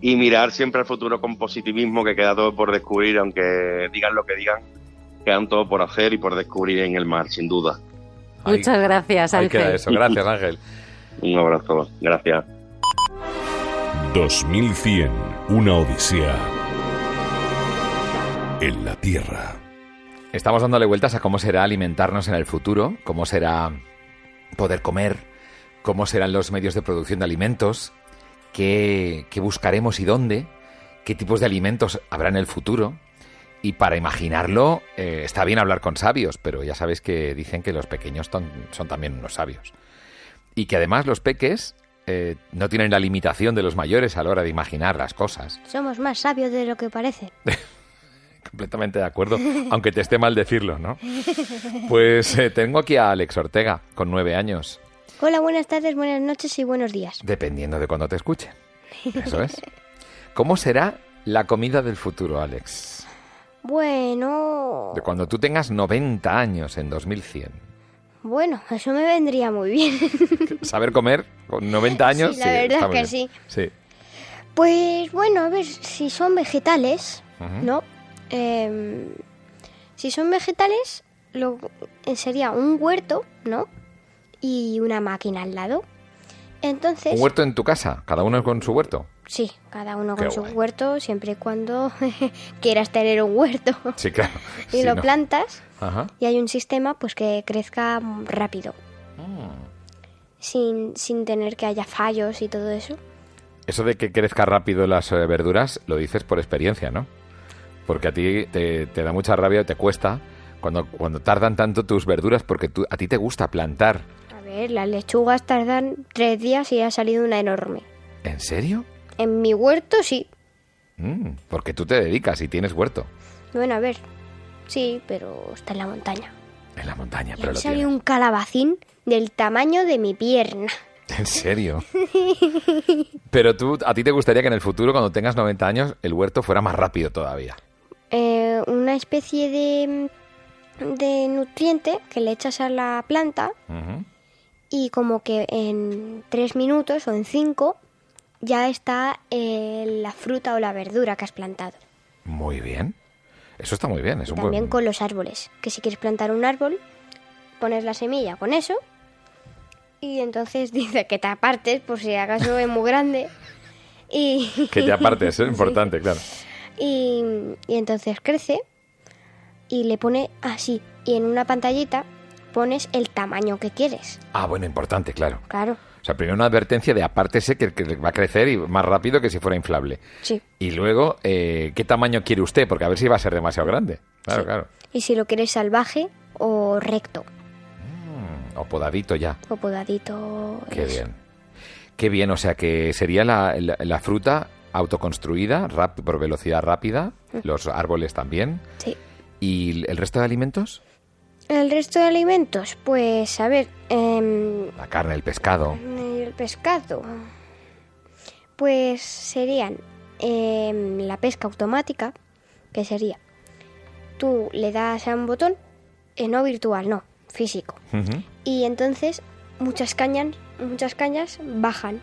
y mirar siempre al futuro con positivismo, que queda todo por descubrir, aunque digan lo que digan, quedan todo por hacer y por descubrir en el mar, sin duda. Ahí- Muchas gracias, ahí queda Ángel. eso. Gracias, Ángel. Un abrazo, gracias. 2100, una odisea en la Tierra. Estamos dándole vueltas a cómo será alimentarnos en el futuro, cómo será poder comer, cómo serán los medios de producción de alimentos, qué, qué buscaremos y dónde, qué tipos de alimentos habrá en el futuro. Y para imaginarlo, eh, está bien hablar con sabios, pero ya sabéis que dicen que los pequeños ton- son también unos sabios. Y que además los peques eh, no tienen la limitación de los mayores a la hora de imaginar las cosas. Somos más sabios de lo que parece. Completamente de acuerdo, aunque te esté mal decirlo, ¿no? Pues eh, tengo aquí a Alex Ortega, con nueve años, Hola, buenas tardes, buenas noches y buenos días. dependiendo de cuando te escuche. Eso es. ¿Cómo será la comida del futuro, Alex? Bueno, De cuando tú tengas 90 años en 2100. bueno, eso me vendría muy bien. ¿Saber comer con 90 años? Sí, la verdad que bien. sí. Sí. Pues bueno, a ver, si son vegetales. ¿no? Em, si son vegetales, lo, eh, sería un huerto, ¿no? Y una máquina al lado. Entonces, ¿Un huerto en tu casa? ¿Cada uno con su huerto? sí, cada uno Qué con su huerto, siempre y cuando quieras tener un huerto. Sí, claro. y lo ¿no? plantas Ajá. y hay un sistema pues que crezca rápido, Mm. sin, sin tener que haya fallos y todo eso. Eso de que crezca rápido las eh, verduras lo dices por experiencia, ¿no? Porque a ti te, te da mucha rabia, te cuesta cuando, cuando tardan tanto tus verduras porque tú, a ti te gusta plantar. A ver, las lechugas tardan tres días y ha salido una enorme. ¿En serio? En mi huerto sí. Mm, porque tú te dedicas y tienes huerto Bueno, a ver, sí, pero está en la montaña. en la montaña, Y pero ahí lo salió un calabacín del tamaño de mi pierna. ¿En serio? pero tú, a ti te gustaría que en el futuro, cuando tengas 90 años, el huerto fuera más rápido todavía. Eh, una especie de, de nutriente que le echas a la planta y como que en tres minutos o en cinco ya está eh, la fruta o la verdura que has plantado. Muy bien. Eso está muy bien. Es un También buen... con los árboles, que si quieres plantar un árbol, pones la semilla con eso y entonces dice que te apartes por si acaso es muy grande y, Que te apartes, es importante, claro. Y, y entonces crece y le pone así y en una pantallita pones el tamaño que quieres. Ah, bueno, importante, claro. Claro, O sea, primero una advertencia de apártese que, que va a crecer y más rápido que si fuera inflable. sí. Y luego, eh, ¿qué tamaño quiere usted? Porque a ver si va a ser demasiado grande. Claro, Sí. claro. Y si lo quieres salvaje o recto Mm, o podadito ya. o podadito. Qué bien. Qué bien, o sea que sería la, la- la fruta autoconstruida rap- por velocidad rápida, los árboles también. Sí. ¿Y el resto de alimentos? El resto de alimentos, pues a ver, em, La carne, el pescado. el pescado, pues serían em, la pesca automática, que sería, tú le das a un botón, eh, no virtual, no, físico, y entonces muchas cañas, muchas cañas bajan.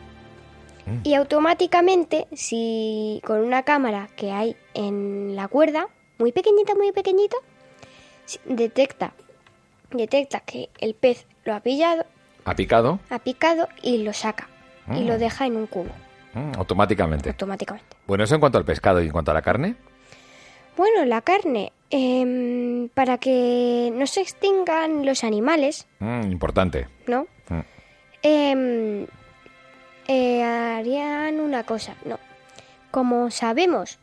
Mm. Y automáticamente, si con una cámara que hay en la cuerda, muy pequeñita, muy pequeñita, detecta, detecta que el pez lo ha pillado, ¿Ha picado? ha picado y lo saca. y lo deja en un cubo Mm, automáticamente. automáticamente. Bueno, eso en cuanto al pescado y en cuanto a la carne. Bueno, la carne, em, para que no se extingan los animales, Mm, importante. ¿no? Mm. Em, eh, harían una cosa, no. Como sabemos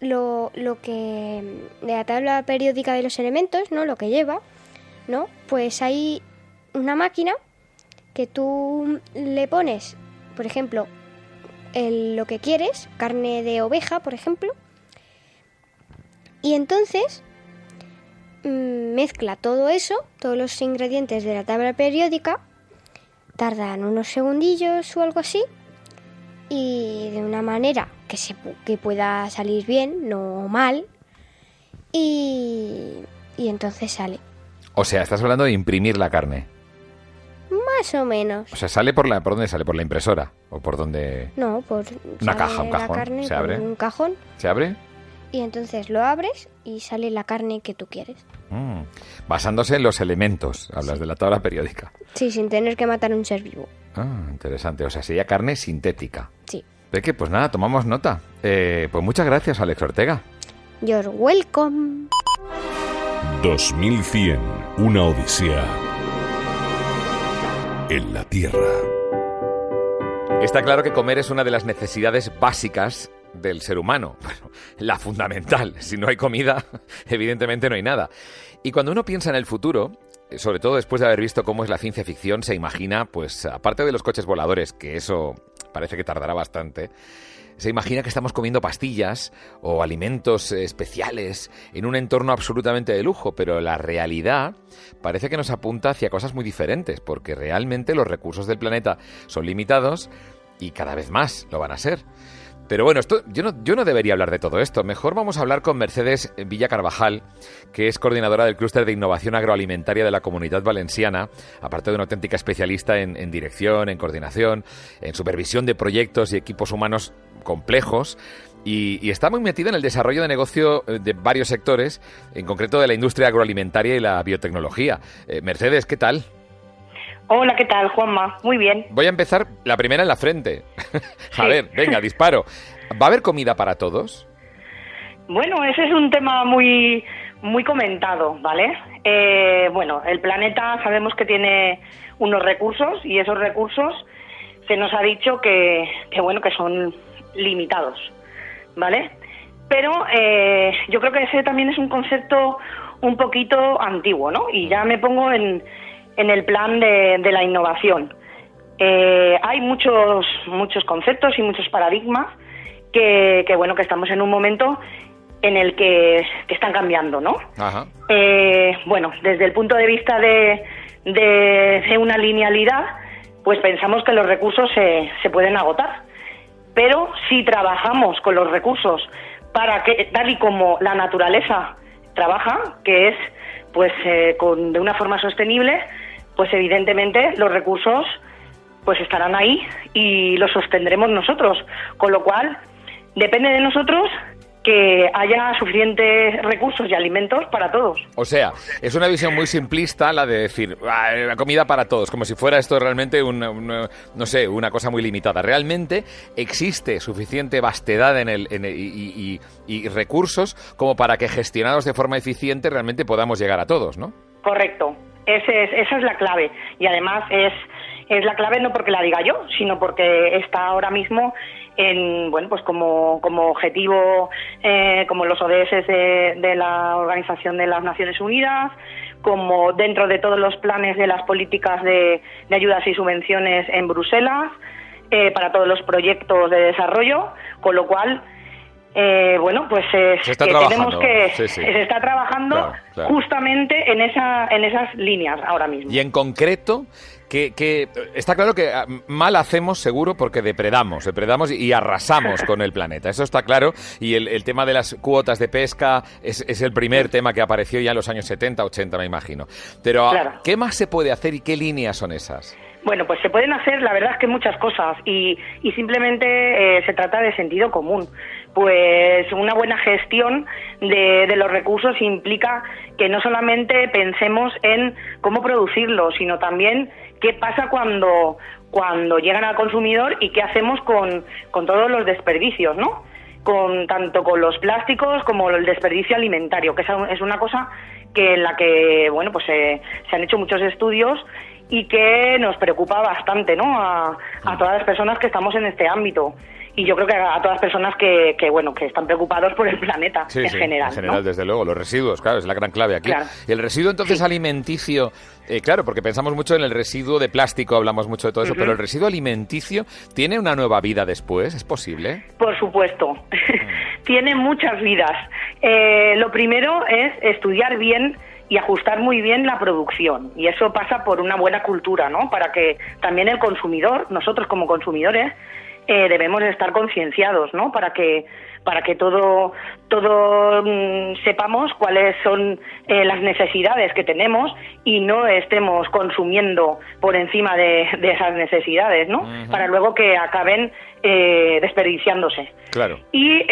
lo, lo que em, de la tabla periódica de los elementos, ¿no? Lo que lleva, ¿no? Pues hay una máquina que tú le pones, por ejemplo, lo que quieres, carne de oveja, por ejemplo, y entonces mm, mezcla todo eso, todos los ingredientes de la tabla periódica, tardan unos segundillos o algo así, y de una manera que, se, que pueda salir bien, no mal, y, y entonces sale. O sea, estás hablando de imprimir la carne. Más o menos. O sea, sale por la por dónde sale, por la impresora o por dónde No, por Una caja, un la cajón, carne se abre. un cajón se abre. y entonces lo abres y sale la carne que tú quieres. Mm. Basándose en los elementos, hablas de la tabla periódica. Sí, sin tener que matar un ser vivo. Ah, interesante. O sea, sería carne sintética. Sí. ¿De qué? Pues nada, tomamos nota. Eh, pues muchas gracias, Alex Ortega. You're welcome. 2100. Una odisea en la Tierra. Está claro que comer es una de las necesidades básicas del ser humano. Bueno, la fundamental. Si no hay comida, evidentemente no hay nada. Y cuando uno piensa en el futuro, sobre todo después de haber visto cómo es la ciencia ficción, se imagina, pues aparte de los coches voladores, que eso parece que tardará bastante, se imagina que estamos comiendo pastillas o alimentos eh, especiales en un entorno absolutamente de lujo, pero la realidad parece que nos apunta hacia cosas muy diferentes, porque realmente los recursos del planeta son limitados y cada vez más lo van a ser. Pero bueno, esto, yo, no, yo no debería hablar de todo esto. Mejor vamos a hablar con Mercedes Villa Carvajal, que es coordinadora del Clúster de Innovación Agroalimentaria de la Comunidad Valenciana, aparte de una auténtica especialista en, dirección, en coordinación, en supervisión de proyectos y equipos humanos complejos. Y, y está muy metida en el desarrollo de negocio eh, de varios sectores, en concreto de la industria agroalimentaria y la biotecnología. Eh, Mercedes, ¿qué tal? Hola, ¿qué tal, Juanma? Muy bien. Voy a empezar la primera en la frente. a Sí. ver, venga, disparo. ¿Va a haber comida para todos? Bueno, ese es un tema muy, muy comentado, ¿vale? Eh, bueno, el planeta sabemos que tiene unos recursos y esos recursos se nos ha dicho que, que bueno, que son limitados, ¿vale? Pero eh, yo creo que ese también es un concepto un poquito antiguo, ¿no? Y ya me pongo en, en el plan de, de la innovación. Eh, hay muchos, muchos conceptos y muchos paradigmas que, que, bueno, que estamos en un momento en el que, que están cambiando, ¿no? Ajá. Eh, bueno, desde el punto de vista de, de, de una linealidad, pues pensamos que los recursos se, se pueden agotar. Pero si trabajamos con los recursos para que, tal y como la naturaleza trabaja, que es pues eh, con, de una forma sostenible, pues evidentemente los recursos pues estarán ahí y los sostendremos nosotros. Con lo cual, depende de nosotros que haya suficientes recursos y alimentos para todos. O sea, es una visión muy simplista la de decir "Ah, la comida para todos, como si fuera esto realmente una, una- no sé, una cosa muy limitada. Realmente existe suficiente vastedad en el, en el- y, y- y recursos como para que gestionados de forma eficiente realmente podamos llegar a todos, ¿no? Correcto. Ese es- esa es la clave. Y además es, es la clave no porque la diga yo, sino porque está ahora mismo en, bueno, pues como, como objetivo, eh, como los ODS de, la Organización de las Naciones Unidas, como dentro de todos los planes de las políticas de, de ayudas y subvenciones en Bruselas, eh, para todos los proyectos de desarrollo, con lo cual, eh, bueno, pues es Se está que trabajando, tenemos que sí, sí. se está trabajando Claro, claro. justamente en esa en esas líneas ahora mismo. Y en concreto, que, que está claro que ah, mal hacemos seguro porque depredamos, depredamos y arrasamos con el planeta. Eso está claro. Y el, el tema de las cuotas de pesca es, es el primer tema que apareció ya en los años 70, 80, me imagino. Pero, ah, Claro. ¿qué más se puede hacer y qué líneas son esas? Bueno, pues se pueden hacer, la verdad es que muchas cosas y, y simplemente eh, se trata de sentido común. Pues una buena gestión de, de, los recursos implica que no solamente pensemos en cómo producirlos, sino también qué pasa cuando, cuando llegan al consumidor y qué hacemos con, con todos los desperdicios, ¿no? Con, tanto con los plásticos como el desperdicio alimentario, que es una cosa que en la que bueno pues se han hecho muchos estudios y que nos preocupa bastante ¿no? a todas las personas que estamos en este ámbito y yo creo que a todas las personas que, que bueno que están preocupados por el planeta en general. En general, desde luego, los residuos, claro, es la gran clave aquí. Y el residuo entonces alimenticio, eh, claro, porque pensamos mucho en el residuo de plástico, hablamos mucho de todo eso, pero el residuo alimenticio tiene una nueva vida después, ¿es posible? Por supuesto, mm. tiene muchas vidas. Eh, lo primero es estudiar bien y ajustar muy bien la producción. Y eso pasa por una buena cultura, ¿no? Para que también el consumidor, nosotros como consumidores, eh, debemos estar concienciados, ¿no? Para que para que todo todo mm, sepamos cuáles son eh, las necesidades que tenemos y no estemos consumiendo por encima de, esas necesidades, ¿no? Para luego que acaben eh, desperdiciándose. Claro. Y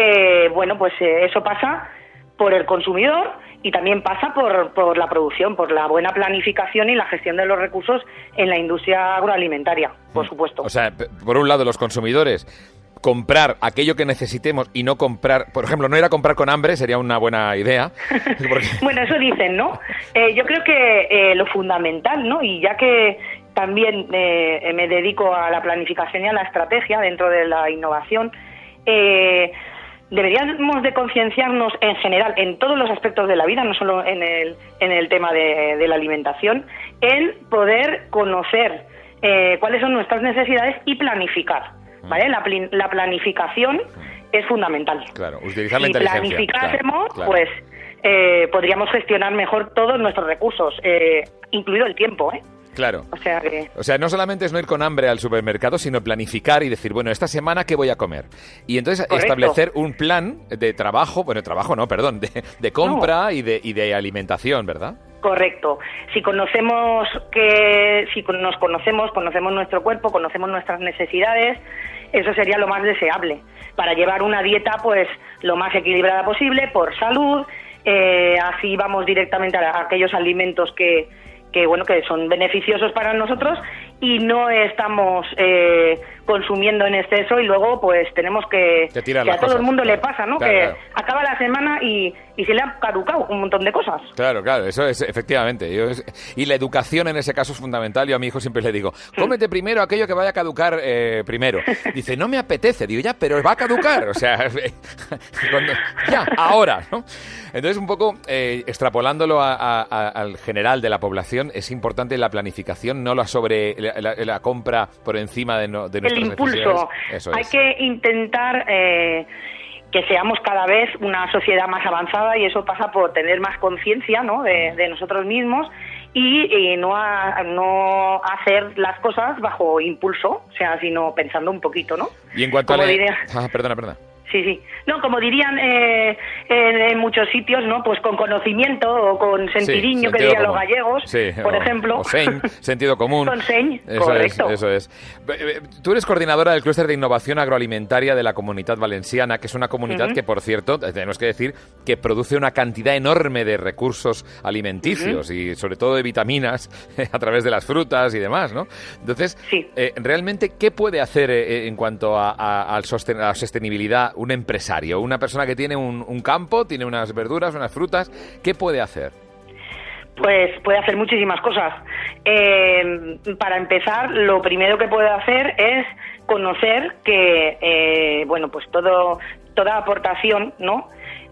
bueno, pues eso pasa por el consumidor y también pasa por, por la producción, por la buena planificación y la gestión de los recursos en la industria agroalimentaria, por mm. supuesto. O sea, por un lado, los consumidores comprar aquello que necesitemos y no comprar, por ejemplo, no ir a comprar con hambre sería una buena idea. bueno, eso dicen, ¿no? Eh, yo creo que eh, lo fundamental, ¿no? Y ya que también eh, me dedico a la planificación y a la estrategia dentro de la innovación, eh, deberíamos de concienciarnos en general, en todos los aspectos de la vida, no solo en el, en el tema de, la alimentación, en poder conocer eh, cuáles son nuestras necesidades y planificar. ¿vale? La, la planificación es fundamental. Claro, utilizar la si planificásemos, pues eh, podríamos gestionar mejor todos nuestros recursos, eh, incluido el tiempo. ¿eh? Claro. O sea O sea, no solamente es no ir con hambre al supermercado, sino planificar y decir, bueno, esta semana qué voy a comer. Y entonces establecer un plan de trabajo, bueno, trabajo no, perdón, de, compra y, de, y de alimentación, ¿verdad? Correcto. Si conocemos que, si nos conocemos, conocemos nuestro cuerpo, conocemos nuestras necesidades, eso sería lo más deseable para llevar una dieta, pues, lo más equilibrada posible por salud. Eh, así vamos directamente a aquellos alimentos que que bueno que son beneficiosos para nosotros y no estamos eh, consumiendo en exceso y luego pues tenemos que que, a todo el mundo le pasa no que acaba la semana y, y, se le ha caducado un montón de cosas. Claro claro eso es efectivamente y la educación en ese caso es fundamental yo a mi hijo siempre le digo cómete primero aquello que vaya a caducar eh, primero dice no me apetece digo ya pero va a caducar o sea ya ahora no entonces un poco eh, extrapolándolo al general de la población es importante la planificación no la sobre la, compra por encima de, no, de El impulso. Hay que intentar eh, que seamos cada vez una sociedad más avanzada y eso pasa por tener más conciencia ¿no? de, nosotros mismos y, no, no hacer las cosas bajo impulso, o sea, sino pensando un poquito, ¿no? Y en cuanto a... Ah, perdona, perdona. Sí, sí. No, como dirían eh, en, muchos sitios, ¿no? Pues con conocimiento o con sentidiño, que dirían los gallegos, por ejemplo. O sentido común. Con señ, eso correcto. Es, eso es. Eh, tú eres coordinadora del Clúster de Innovación Agroalimentaria de la Comunidad Valenciana, que es una comunidad que, por cierto, tenemos que decir que produce una cantidad enorme de recursos alimenticios y sobre todo de vitaminas a través de las frutas y demás, ¿no? Entonces, eh, realmente, ¿qué puede hacer en cuanto a, a, a la sostenibilidad un empresario, una persona que tiene un, campo, tiene unas verduras, unas frutas, ¿qué puede hacer? Pues puede hacer muchísimas cosas. Eh, para empezar, lo primero que puede hacer es conocer que, eh, bueno, pues todo, toda aportación, ¿no?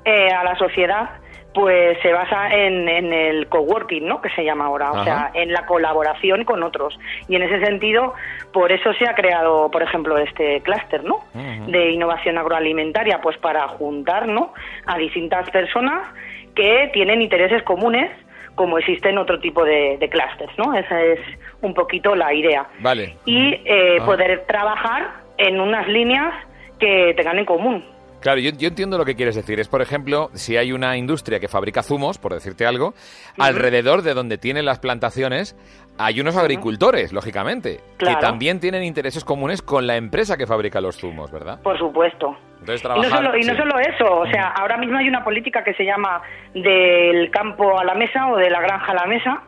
Eh, a la sociedad pues se basa en, en, el coworking, ¿no? Que se llama ahora, o sea, en la colaboración con otros. Y en ese sentido, por eso se ha creado, por ejemplo, este clúster, ¿no? De innovación agroalimentaria, pues para juntar, ¿no? A distintas personas que tienen intereses comunes como existen otro tipo de, de clústeres, ¿no? Esa es un poquito la idea. Vale. Y eh, poder trabajar en unas líneas que tengan en común. Claro, yo, yo entiendo lo que quieres decir. Es, por ejemplo, si hay una industria que fabrica zumos, por decirte algo, alrededor de donde tienen las plantaciones hay unos agricultores, lógicamente, Claro. que también tienen intereses comunes con la empresa que fabrica los zumos, ¿verdad? Por supuesto. Entonces, Y no, trabajar... solo, y no sí. solo eso, o sea, ahora mismo hay una política que se llama del campo a la mesa o de la granja a la mesa,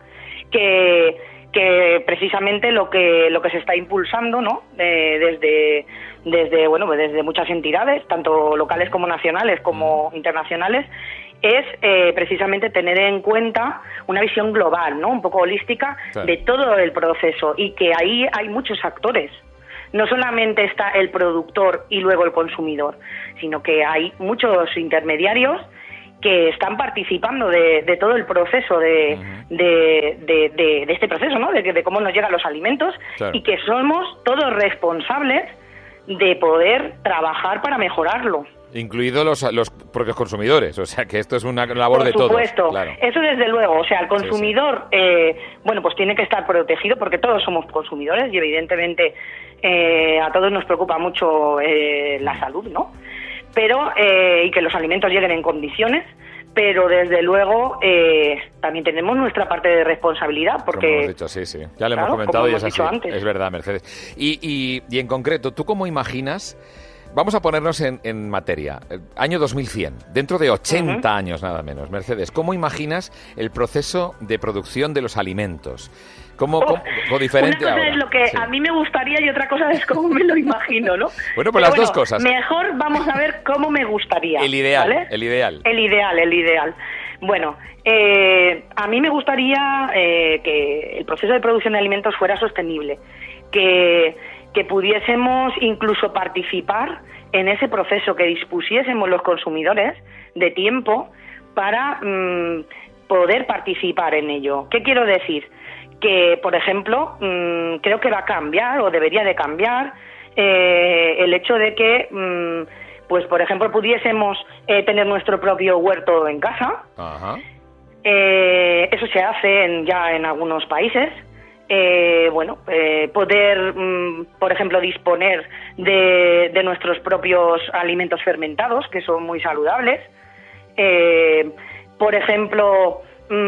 que, que precisamente lo que lo que se está impulsando, ¿no? Eh, desde desde bueno pues desde muchas entidades, tanto locales como nacionales como internacionales, es eh, precisamente tener en cuenta una visión global, ¿no? Un poco holística Claro. de todo el proceso y que ahí hay muchos actores no solamente está el productor y luego el consumidor, sino que hay muchos intermediarios que están participando de, de todo el proceso de, de, de- de- de este proceso, ¿no? De, cómo nos llegan los alimentos Claro. y que somos todos responsables de poder trabajar para mejorarlo. Incluidos los, los propios consumidores, o sea que esto es una labor Por de todos. supuesto, Claro. eso desde luego. O sea, el Sí, sí. consumidor, eh, bueno, pues tiene que estar protegido porque todos somos consumidores y evidentemente eh, a todos nos preocupa mucho eh, la salud, ¿no? Pero eh, y que los alimentos lleguen en condiciones. Pero desde luego eh, también tenemos nuestra parte de responsabilidad Como porque hemos dicho, sí, sí. Ya lo Claro, hemos comentado como y hemos es así. dicho antes. Es verdad, Mercedes. Y, y- y en concreto, ¿tú cómo imaginas? Vamos a ponernos en, en materia. Eh, Año 2100, dentro de 80 años nada menos. Mercedes, ¿cómo imaginas el proceso de producción de los alimentos? ¿Cómo, cómo- o diferente una cosa ahora? es lo que Sí. a mí me gustaría y otra cosa es cómo me lo imagino, ¿no? Bueno, pues Pero las dos cosas. Mejor vamos a ver cómo me gustaría. El ideal, ¿vale? el ideal. El ideal, el ideal. Bueno, eh, a mí me gustaría eh, que el proceso de producción de alimentos fuera sostenible, que, que pudiésemos incluso participar en ese proceso, que dispusiésemos los consumidores de tiempo para mm, poder participar en ello. ¿Qué quiero decir? Que, por ejemplo, mm, creo que va a cambiar o debería de cambiar eh, el hecho de que, mm, pues, por ejemplo, pudiésemos eh, tener nuestro propio huerto en casa. Ajá. Eh, eso se hace en- ya en algunos países. Eh, bueno, eh, poder, mm, por ejemplo, disponer de, de nuestros propios alimentos fermentados, que son muy saludables. Eh, por ejemplo,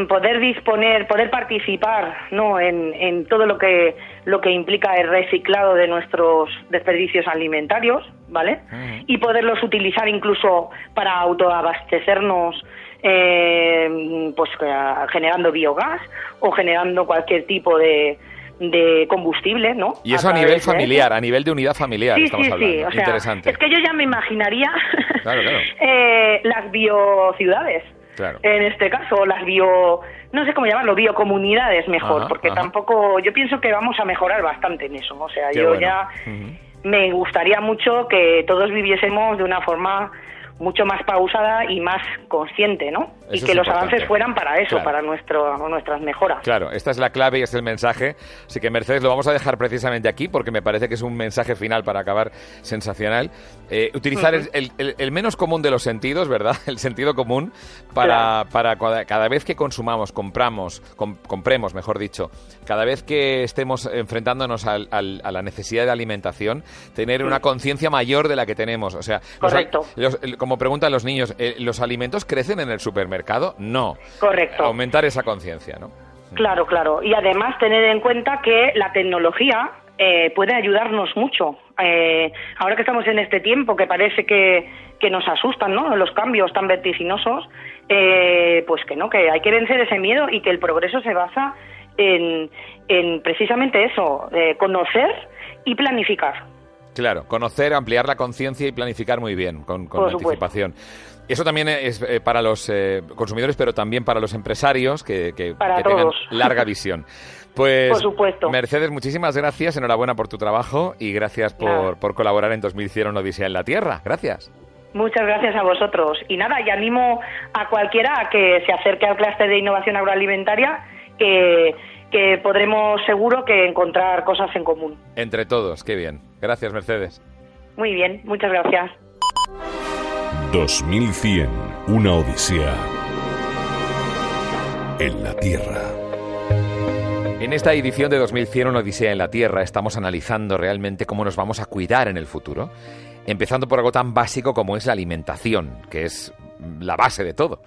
poder disponer, poder participar ¿no? en, en todo lo que, lo que implica el reciclado de nuestros desperdicios alimentarios, ¿vale? Y poderlos utilizar incluso para autoabastecernos eh, pues eh, generando biogás o generando cualquier tipo de, de combustible, ¿no? Y eso a, nivel de familiar, a nivel de unidad familiar Sí, estamos sí, hablando. sí. O sea, Interesante. es que yo ya me imaginaría Claro, claro. eh, las biociudades. Claro. En este caso, las bio, no sé cómo llamarlo, biocomunidades mejor, Ajá, porque ajá. tampoco, yo pienso que vamos a mejorar bastante en eso. O sea, Qué yo bueno. ya me gustaría mucho que todos viviésemos de una forma mucho más pausada y más consciente, ¿no? Eso y que los importante. avances fueran para eso, Claro. para nuestro, nuestras mejoras. Claro, esta es la clave y es el mensaje. Así que Mercedes lo vamos a dejar precisamente aquí porque me parece que es un mensaje final para acabar sensacional. Eh, utilizar el, el- el- el menos común de los sentidos, ¿verdad? El sentido común para, para cada, vez que consumamos, compramos, com- compremos, mejor dicho, cada vez que estemos enfrentándonos al- al- a la necesidad de alimentación, tener una conciencia mayor de la que tenemos. O sea, Correcto. los- como preguntan los niños, eh, ¿los alimentos crecen en el supermercado? No. Correcto. Aumentar esa conciencia, ¿no? Claro, claro. Y además tener en cuenta que la tecnología eh, puede ayudarnos mucho. Eh, ahora que estamos en este tiempo que parece que, que nos asustan, ¿no? Los cambios tan vertiginosos, eh, pues que no, que hay que vencer ese miedo y que el progreso se basa en, en precisamente eso, eh, conocer y planificar. Claro, conocer, ampliar la conciencia y planificar muy bien, con, con supuesto. anticipación. Eso también es eh, para los eh, consumidores, pero también para los empresarios que, que- tengan larga visión. Pues, Por supuesto. Mercedes, muchísimas gracias, enhorabuena por tu trabajo y gracias por, por colaborar en 2100 una Odisea en la Tierra. Gracias. Muchas gracias a vosotros. Y nada, y animo a cualquiera a que se acerque al clúster de innovación agroalimentaria, que, que podremos seguro que encontrar cosas en común. Entre todos, qué bien. Gracias, Mercedes. Muy bien, muchas gracias. 2100, una odisea en la Tierra. En esta edición de 2100 una Odisea en la Tierra estamos analizando realmente cómo nos vamos a cuidar en el futuro. empezando por algo tan básico como es la alimentación, que es la base de todo.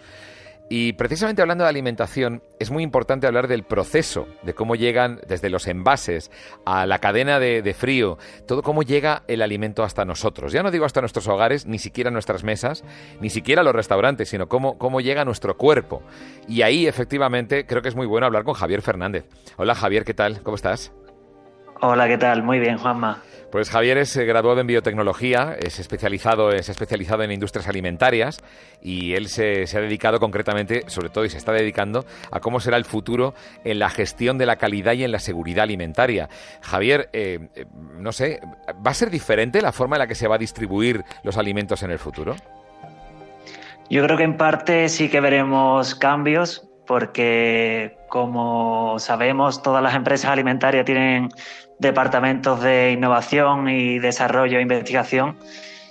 Y precisamente hablando de alimentación, es muy importante hablar del proceso, de cómo llegan desde los envases a la cadena de, frío, todo cómo llega el alimento hasta nosotros. Ya no digo hasta nuestros hogares, ni siquiera nuestras mesas, ni siquiera los restaurantes, sino cómo, cómo llega nuestro cuerpo. Y ahí, efectivamente, creo que es muy bueno hablar con Javier Fernández. Hola Javier, ¿qué tal? ¿Cómo estás? Hola, ¿qué tal? Muy bien, Juanma. Pues Javier es eh, graduado en biotecnología, es especializado, es especializado en industrias alimentarias y él se, ha dedicado concretamente, sobre todo, y se está dedicando a cómo será el futuro en la gestión de la calidad y en la seguridad alimentaria. Javier, eh, eh, no sé, ¿va a ser diferente la forma en la que se va a distribuir los alimentos en el futuro? Yo creo que en parte sí que veremos cambios porque como sabemos todas las empresas alimentarias tienen departamentos de innovación y desarrollo e investigación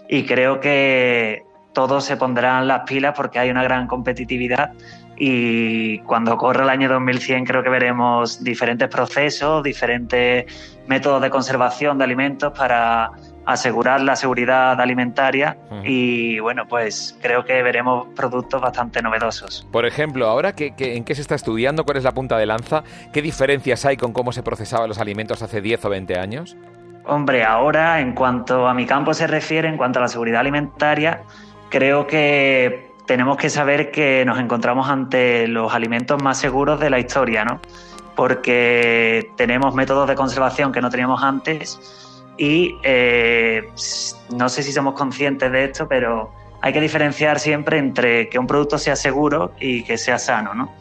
y creo que todos se pondrán las pilas porque hay una gran competitividad y cuando corra el año 2100 creo que veremos diferentes procesos, diferentes métodos de conservación de alimentos para asegurar la seguridad alimentaria y bueno, pues creo que veremos productos bastante novedosos. Por ejemplo, ahora que, en qué se está estudiando, cuál es la punta de lanza, ¿qué diferencias hay con cómo se procesaban los alimentos hace 10 o 20 años? Hombre, ahora en cuanto a mi campo se refiere, en cuanto a la seguridad alimentaria, creo que tenemos que saber que nos encontramos ante los alimentos más seguros de la historia, ¿no? Porque tenemos métodos de conservación que no teníamos antes y eh, no sé si somos conscientes de esto, pero hay que diferenciar siempre entre que un producto sea seguro y que sea sano. ¿no?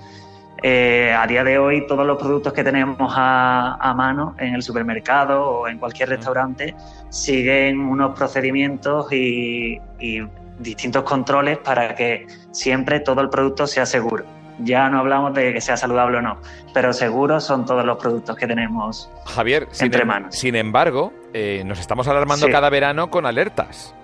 Eh, a día de hoy todos los productos que tenemos a, mano en el supermercado o en cualquier restaurante siguen unos procedimientos y distintos controles para que siempre todo el producto sea seguro ya no hablamos de que sea saludable o no, pero seguro son todos los productos que tenemos Javier, entre em- manos. Sin embargo, eh, nos estamos alarmando cada verano con alertas.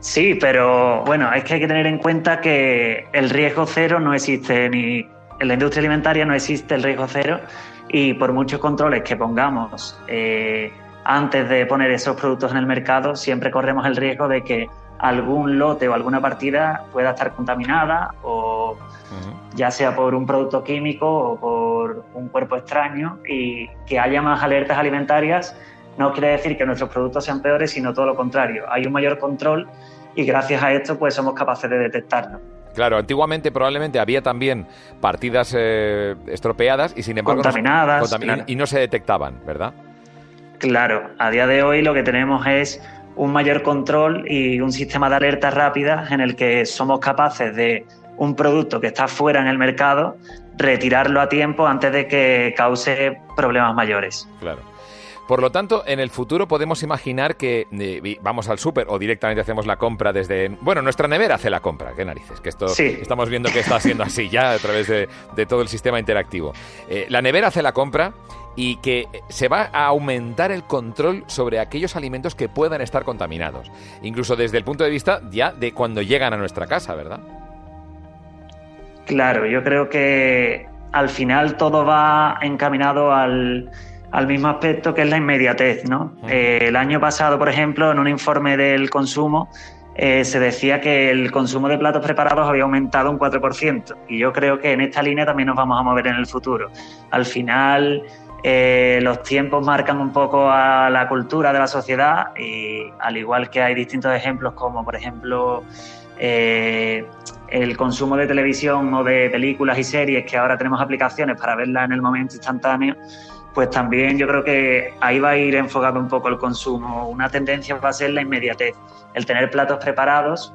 Sí, pero bueno, es que hay que tener en cuenta que el riesgo cero no existe ni en la industria alimentaria no existe el riesgo cero y por muchos controles que pongamos eh, antes de poner esos productos en el mercado, siempre corremos el riesgo de que algún lote o alguna partida pueda estar contaminada o ya sea por un producto químico o por un cuerpo extraño y que haya más alertas alimentarias no quiere decir que nuestros productos sean peores, sino todo lo contrario. Hay un mayor control y gracias a esto pues somos capaces de detectarlo. Claro, antiguamente probablemente había también partidas eh, estropeadas y sin embargo contaminadas y no se detectaban, ¿verdad? Claro, a día de hoy lo que tenemos es un mayor control y un sistema de alerta rápida en el que somos capaces de un producto que está fuera en el mercado, retirarlo a tiempo antes de que cause problemas mayores. Claro. Por lo tanto, en el futuro podemos imaginar que eh, vamos al súper o directamente hacemos la compra desde... Bueno, nuestra nevera hace la compra, qué narices, que esto estamos viendo que está siendo así ya a través de, todo el sistema interactivo. Eh, la nevera hace la compra y que se va a aumentar el control sobre aquellos alimentos que puedan estar contaminados, incluso desde el punto de vista ya de cuando llegan a nuestra casa, ¿verdad? Claro, yo creo que al final todo va encaminado al, mismo aspecto que es la inmediatez, ¿no? Eh, el año pasado, por ejemplo, en un informe del consumo, eh, se decía que el consumo de platos preparados había aumentado un 4%. Y yo creo que en esta línea también nos vamos a mover en el futuro. Al final, eh, los tiempos marcan un poco a la cultura de la sociedad y al igual que hay distintos ejemplos como por ejemplo eh, el consumo de televisión o de películas y series que ahora tenemos aplicaciones para verlas en el momento instantáneo, pues también yo creo que ahí va a ir enfocado un poco el consumo. Una tendencia va a ser la inmediatez, el tener platos preparados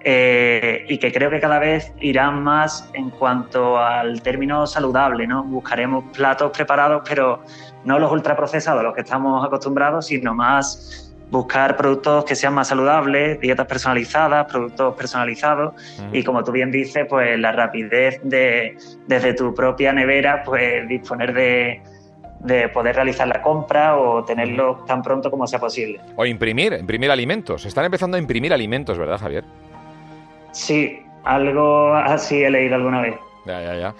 eh, y que creo que cada vez irán más en cuanto al término saludable, ¿no? Buscaremos platos preparados, pero no los ultraprocesados, los que estamos acostumbrados, sino más buscar productos que sean más saludables, dietas personalizadas, productos personalizados y como tú bien dices, pues la rapidez de desde tu propia nevera, pues disponer de, de poder realizar la compra o tenerlo tan pronto como sea posible. O imprimir, imprimir alimentos. Están empezando a imprimir alimentos, ¿verdad, Javier? Sí, algo así he leído alguna vez. Ya, ya, ya.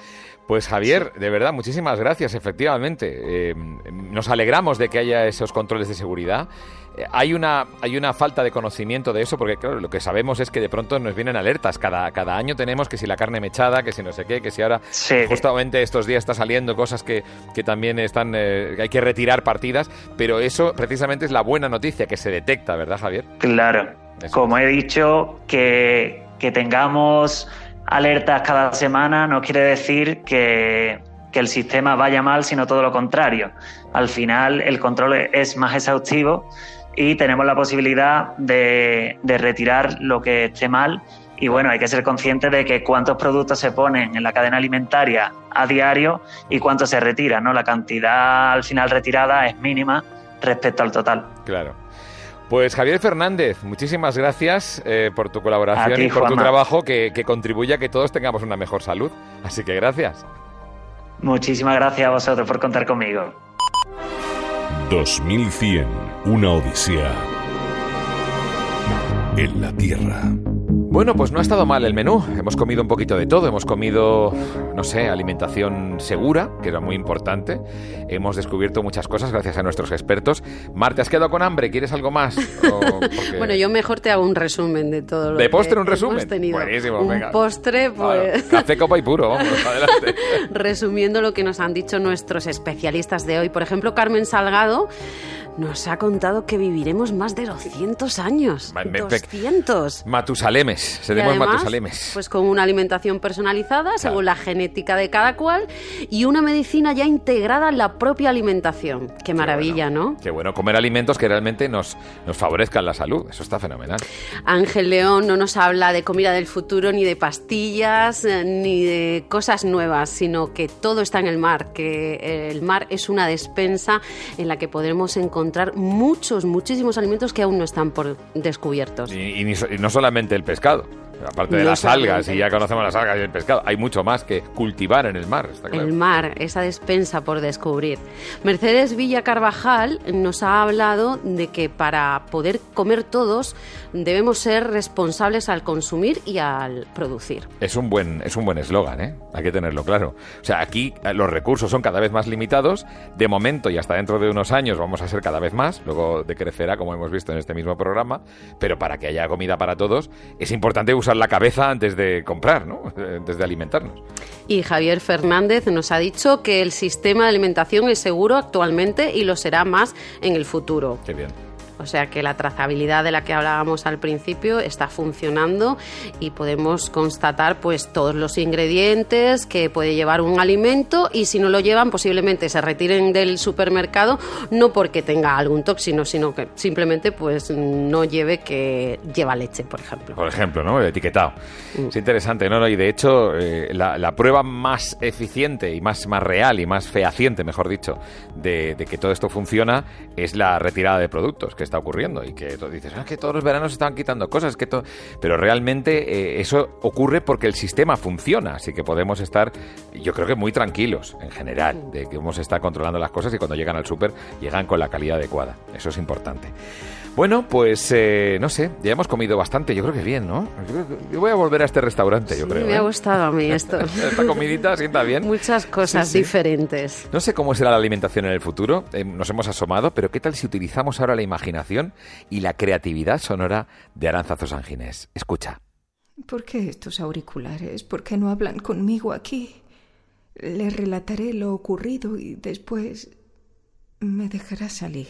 Pues Javier, de verdad, muchísimas gracias, efectivamente. Eh, nos alegramos de que haya esos controles de seguridad. Eh, hay, una, hay una falta de conocimiento de eso, porque claro, lo que sabemos es que de pronto nos vienen alertas. Cada, cada año tenemos que si la carne mechada, que si no sé qué, que si ahora justamente estos días está saliendo cosas que, que también están, eh, hay que retirar partidas, pero eso precisamente es la buena noticia, que se detecta, ¿verdad Javier? Claro, como he dicho, que, que tengamos alertas cada semana no quiere decir que, el sistema vaya mal, sino todo lo contrario. Al final el control es más exhaustivo y tenemos la posibilidad de, retirar lo que esté mal y bueno, hay que ser consciente de que cuántos productos se ponen en la cadena alimentaria a diario y cuántos se retiran, ¿no? La cantidad al final retirada es mínima respecto al total. Claro. Pues Javier Fernández, muchísimas gracias eh, por tu colaboración y por tu trabajo que, que contribuye a que todos tengamos una mejor salud. Así que gracias. Muchísimas gracias a vosotros por contar conmigo. 2100, una odisea en la Tierra. Bueno, pues no ha estado mal el menú. Hemos comido un poquito de todo. Hemos comido, no sé, alimentación segura, que era muy importante. Hemos descubierto muchas cosas gracias a nuestros expertos. Mar, ¿te has quedado con hambre? ¿Quieres algo más? Bueno, yo mejor te hago un resumen de todo lo ¿De postre un resumen? Hemos tenido. Buenísimo, un postre, pues... café, copa y puro, vamos, adelante. Resumiendo lo que nos han dicho nuestros especialistas de hoy. Por ejemplo, Carmen Salgado nos ha contado que viviremos más de 200 años. 200. Matusalemes, seremos Matusalemes. Pues con una alimentación personalizada según la genética de cada cual y una medicina ya integrada en la propia alimentación. Qué maravilla, ¿no? Qué bueno comer alimentos que realmente nos, nos favorezcan la salud. Eso está fenomenal. Ángel León no nos habla de comida del futuro, ni de pastillas, eh, ni de cosas nuevas, sino que todo está en el mar, que el mar es una despensa en la que podremos encontrar encontrar muchos, muchísimos alimentos que aún no están por descubiertos. y no solamente el pescado. Aparte de las algas, y ya conocemos las algas y el pescado, hay mucho más que cultivar en el mar. Está claro. El mar, esa despensa por descubrir. Mercedes Villa Carvajal nos ha hablado de que para poder comer todos debemos ser responsables al consumir y al producir. Es un buen es un buen eslogan, ¿eh? Hay que tenerlo claro. O sea, aquí eh, los recursos son cada vez más limitados. De momento y hasta dentro de unos años vamos a ser cada vez más. Luego decrecerá, como hemos visto en este mismo programa. Pero para que haya comida para todos es importante usar la cabeza antes de comprar, ¿no? antes de alimentarnos. Y Javier Fernández nos ha dicho que el sistema de alimentación es seguro actualmente y lo será más en el futuro. Qué bien. O sea que la trazabilidad de la que hablábamos al principio está funcionando y podemos constatar pues todos los ingredientes que puede llevar un alimento y si no lo llevan posiblemente se retiren del supermercado no porque tenga algún tóxico, sino que simplemente pues no lleve que lleva leche, por ejemplo. Por ejemplo, ¿no? El etiquetado. Mm. Es interesante, ¿no? Y de hecho eh, la, prueba más eficiente y más, más real y más fehaciente, mejor dicho, de, de que todo esto funciona es la retirada de productos, que está ocurriendo y que tú dices, ah, que todos los veranos se están quitando cosas, que pero realmente eh, eso ocurre porque el sistema funciona, así que podemos estar, yo creo que muy tranquilos en general, de que hemos está controlando las cosas y cuando llegan al súper llegan con la calidad adecuada. Eso es importante. Bueno, pues eh, no sé, ya hemos comido bastante, yo creo que bien, ¿no? Yo, voy a volver a este restaurante, yo creo. Me ha ¿eh? gustado a mí esto. Esta comidita sienta bien. Muchas cosas diferentes. No sé cómo será la alimentación en el futuro, eh, nos hemos asomado, pero ¿qué tal si utilizamos ahora la imaginación y la creatividad sonora de Aranzazo Sanginés? Escucha. ¿Por qué estos auriculares? ¿Por qué no hablan conmigo aquí? Le relataré lo ocurrido y después me dejará salir.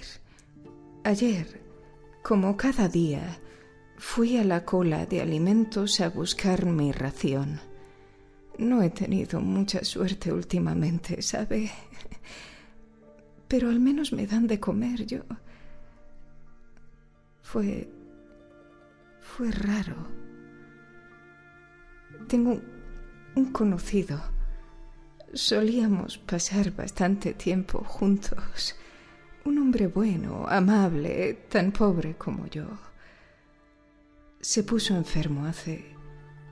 Ayer como cada día, fui a la cola de alimentos a buscar mi ración. No he tenido mucha suerte últimamente, ¿sabe? Pero al menos me dan de comer yo. Fue... fue raro. Tengo un, conocido. Solíamos pasar bastante tiempo juntos. Un hombre bueno, amable, tan pobre como yo. Se puso enfermo hace...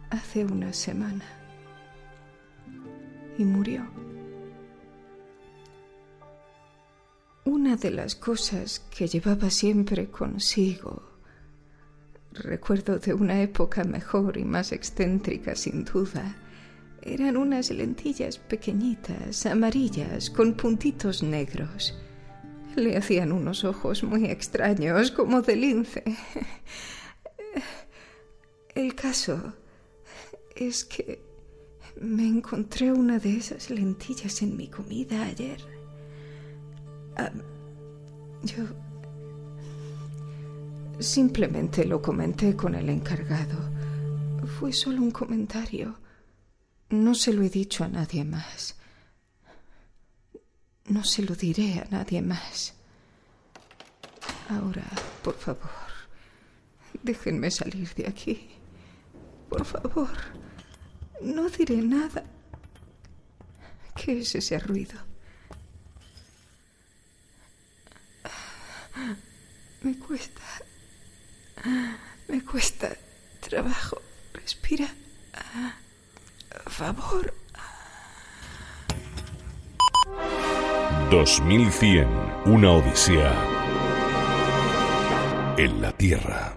hace una semana. Y murió. Una de las cosas que llevaba siempre consigo, recuerdo de una época mejor y más excéntrica sin duda, Eran unas lentillas pequeñitas, amarillas, con puntitos negros. Le hacían unos ojos muy extraños, como de lince. El caso es que me encontré una de esas lentillas en mi comida ayer. Ah, yo simplemente lo comenté con el encargado. Fue solo un comentario. No se lo he dicho a nadie más. No se lo diré a nadie más. Ahora, por favor, déjenme salir de aquí. Por favor, no diré nada. ¿Qué es ese ruido? Me cuesta. Me cuesta trabajo. Respira. A favor. 2100, una odisea en la Tierra.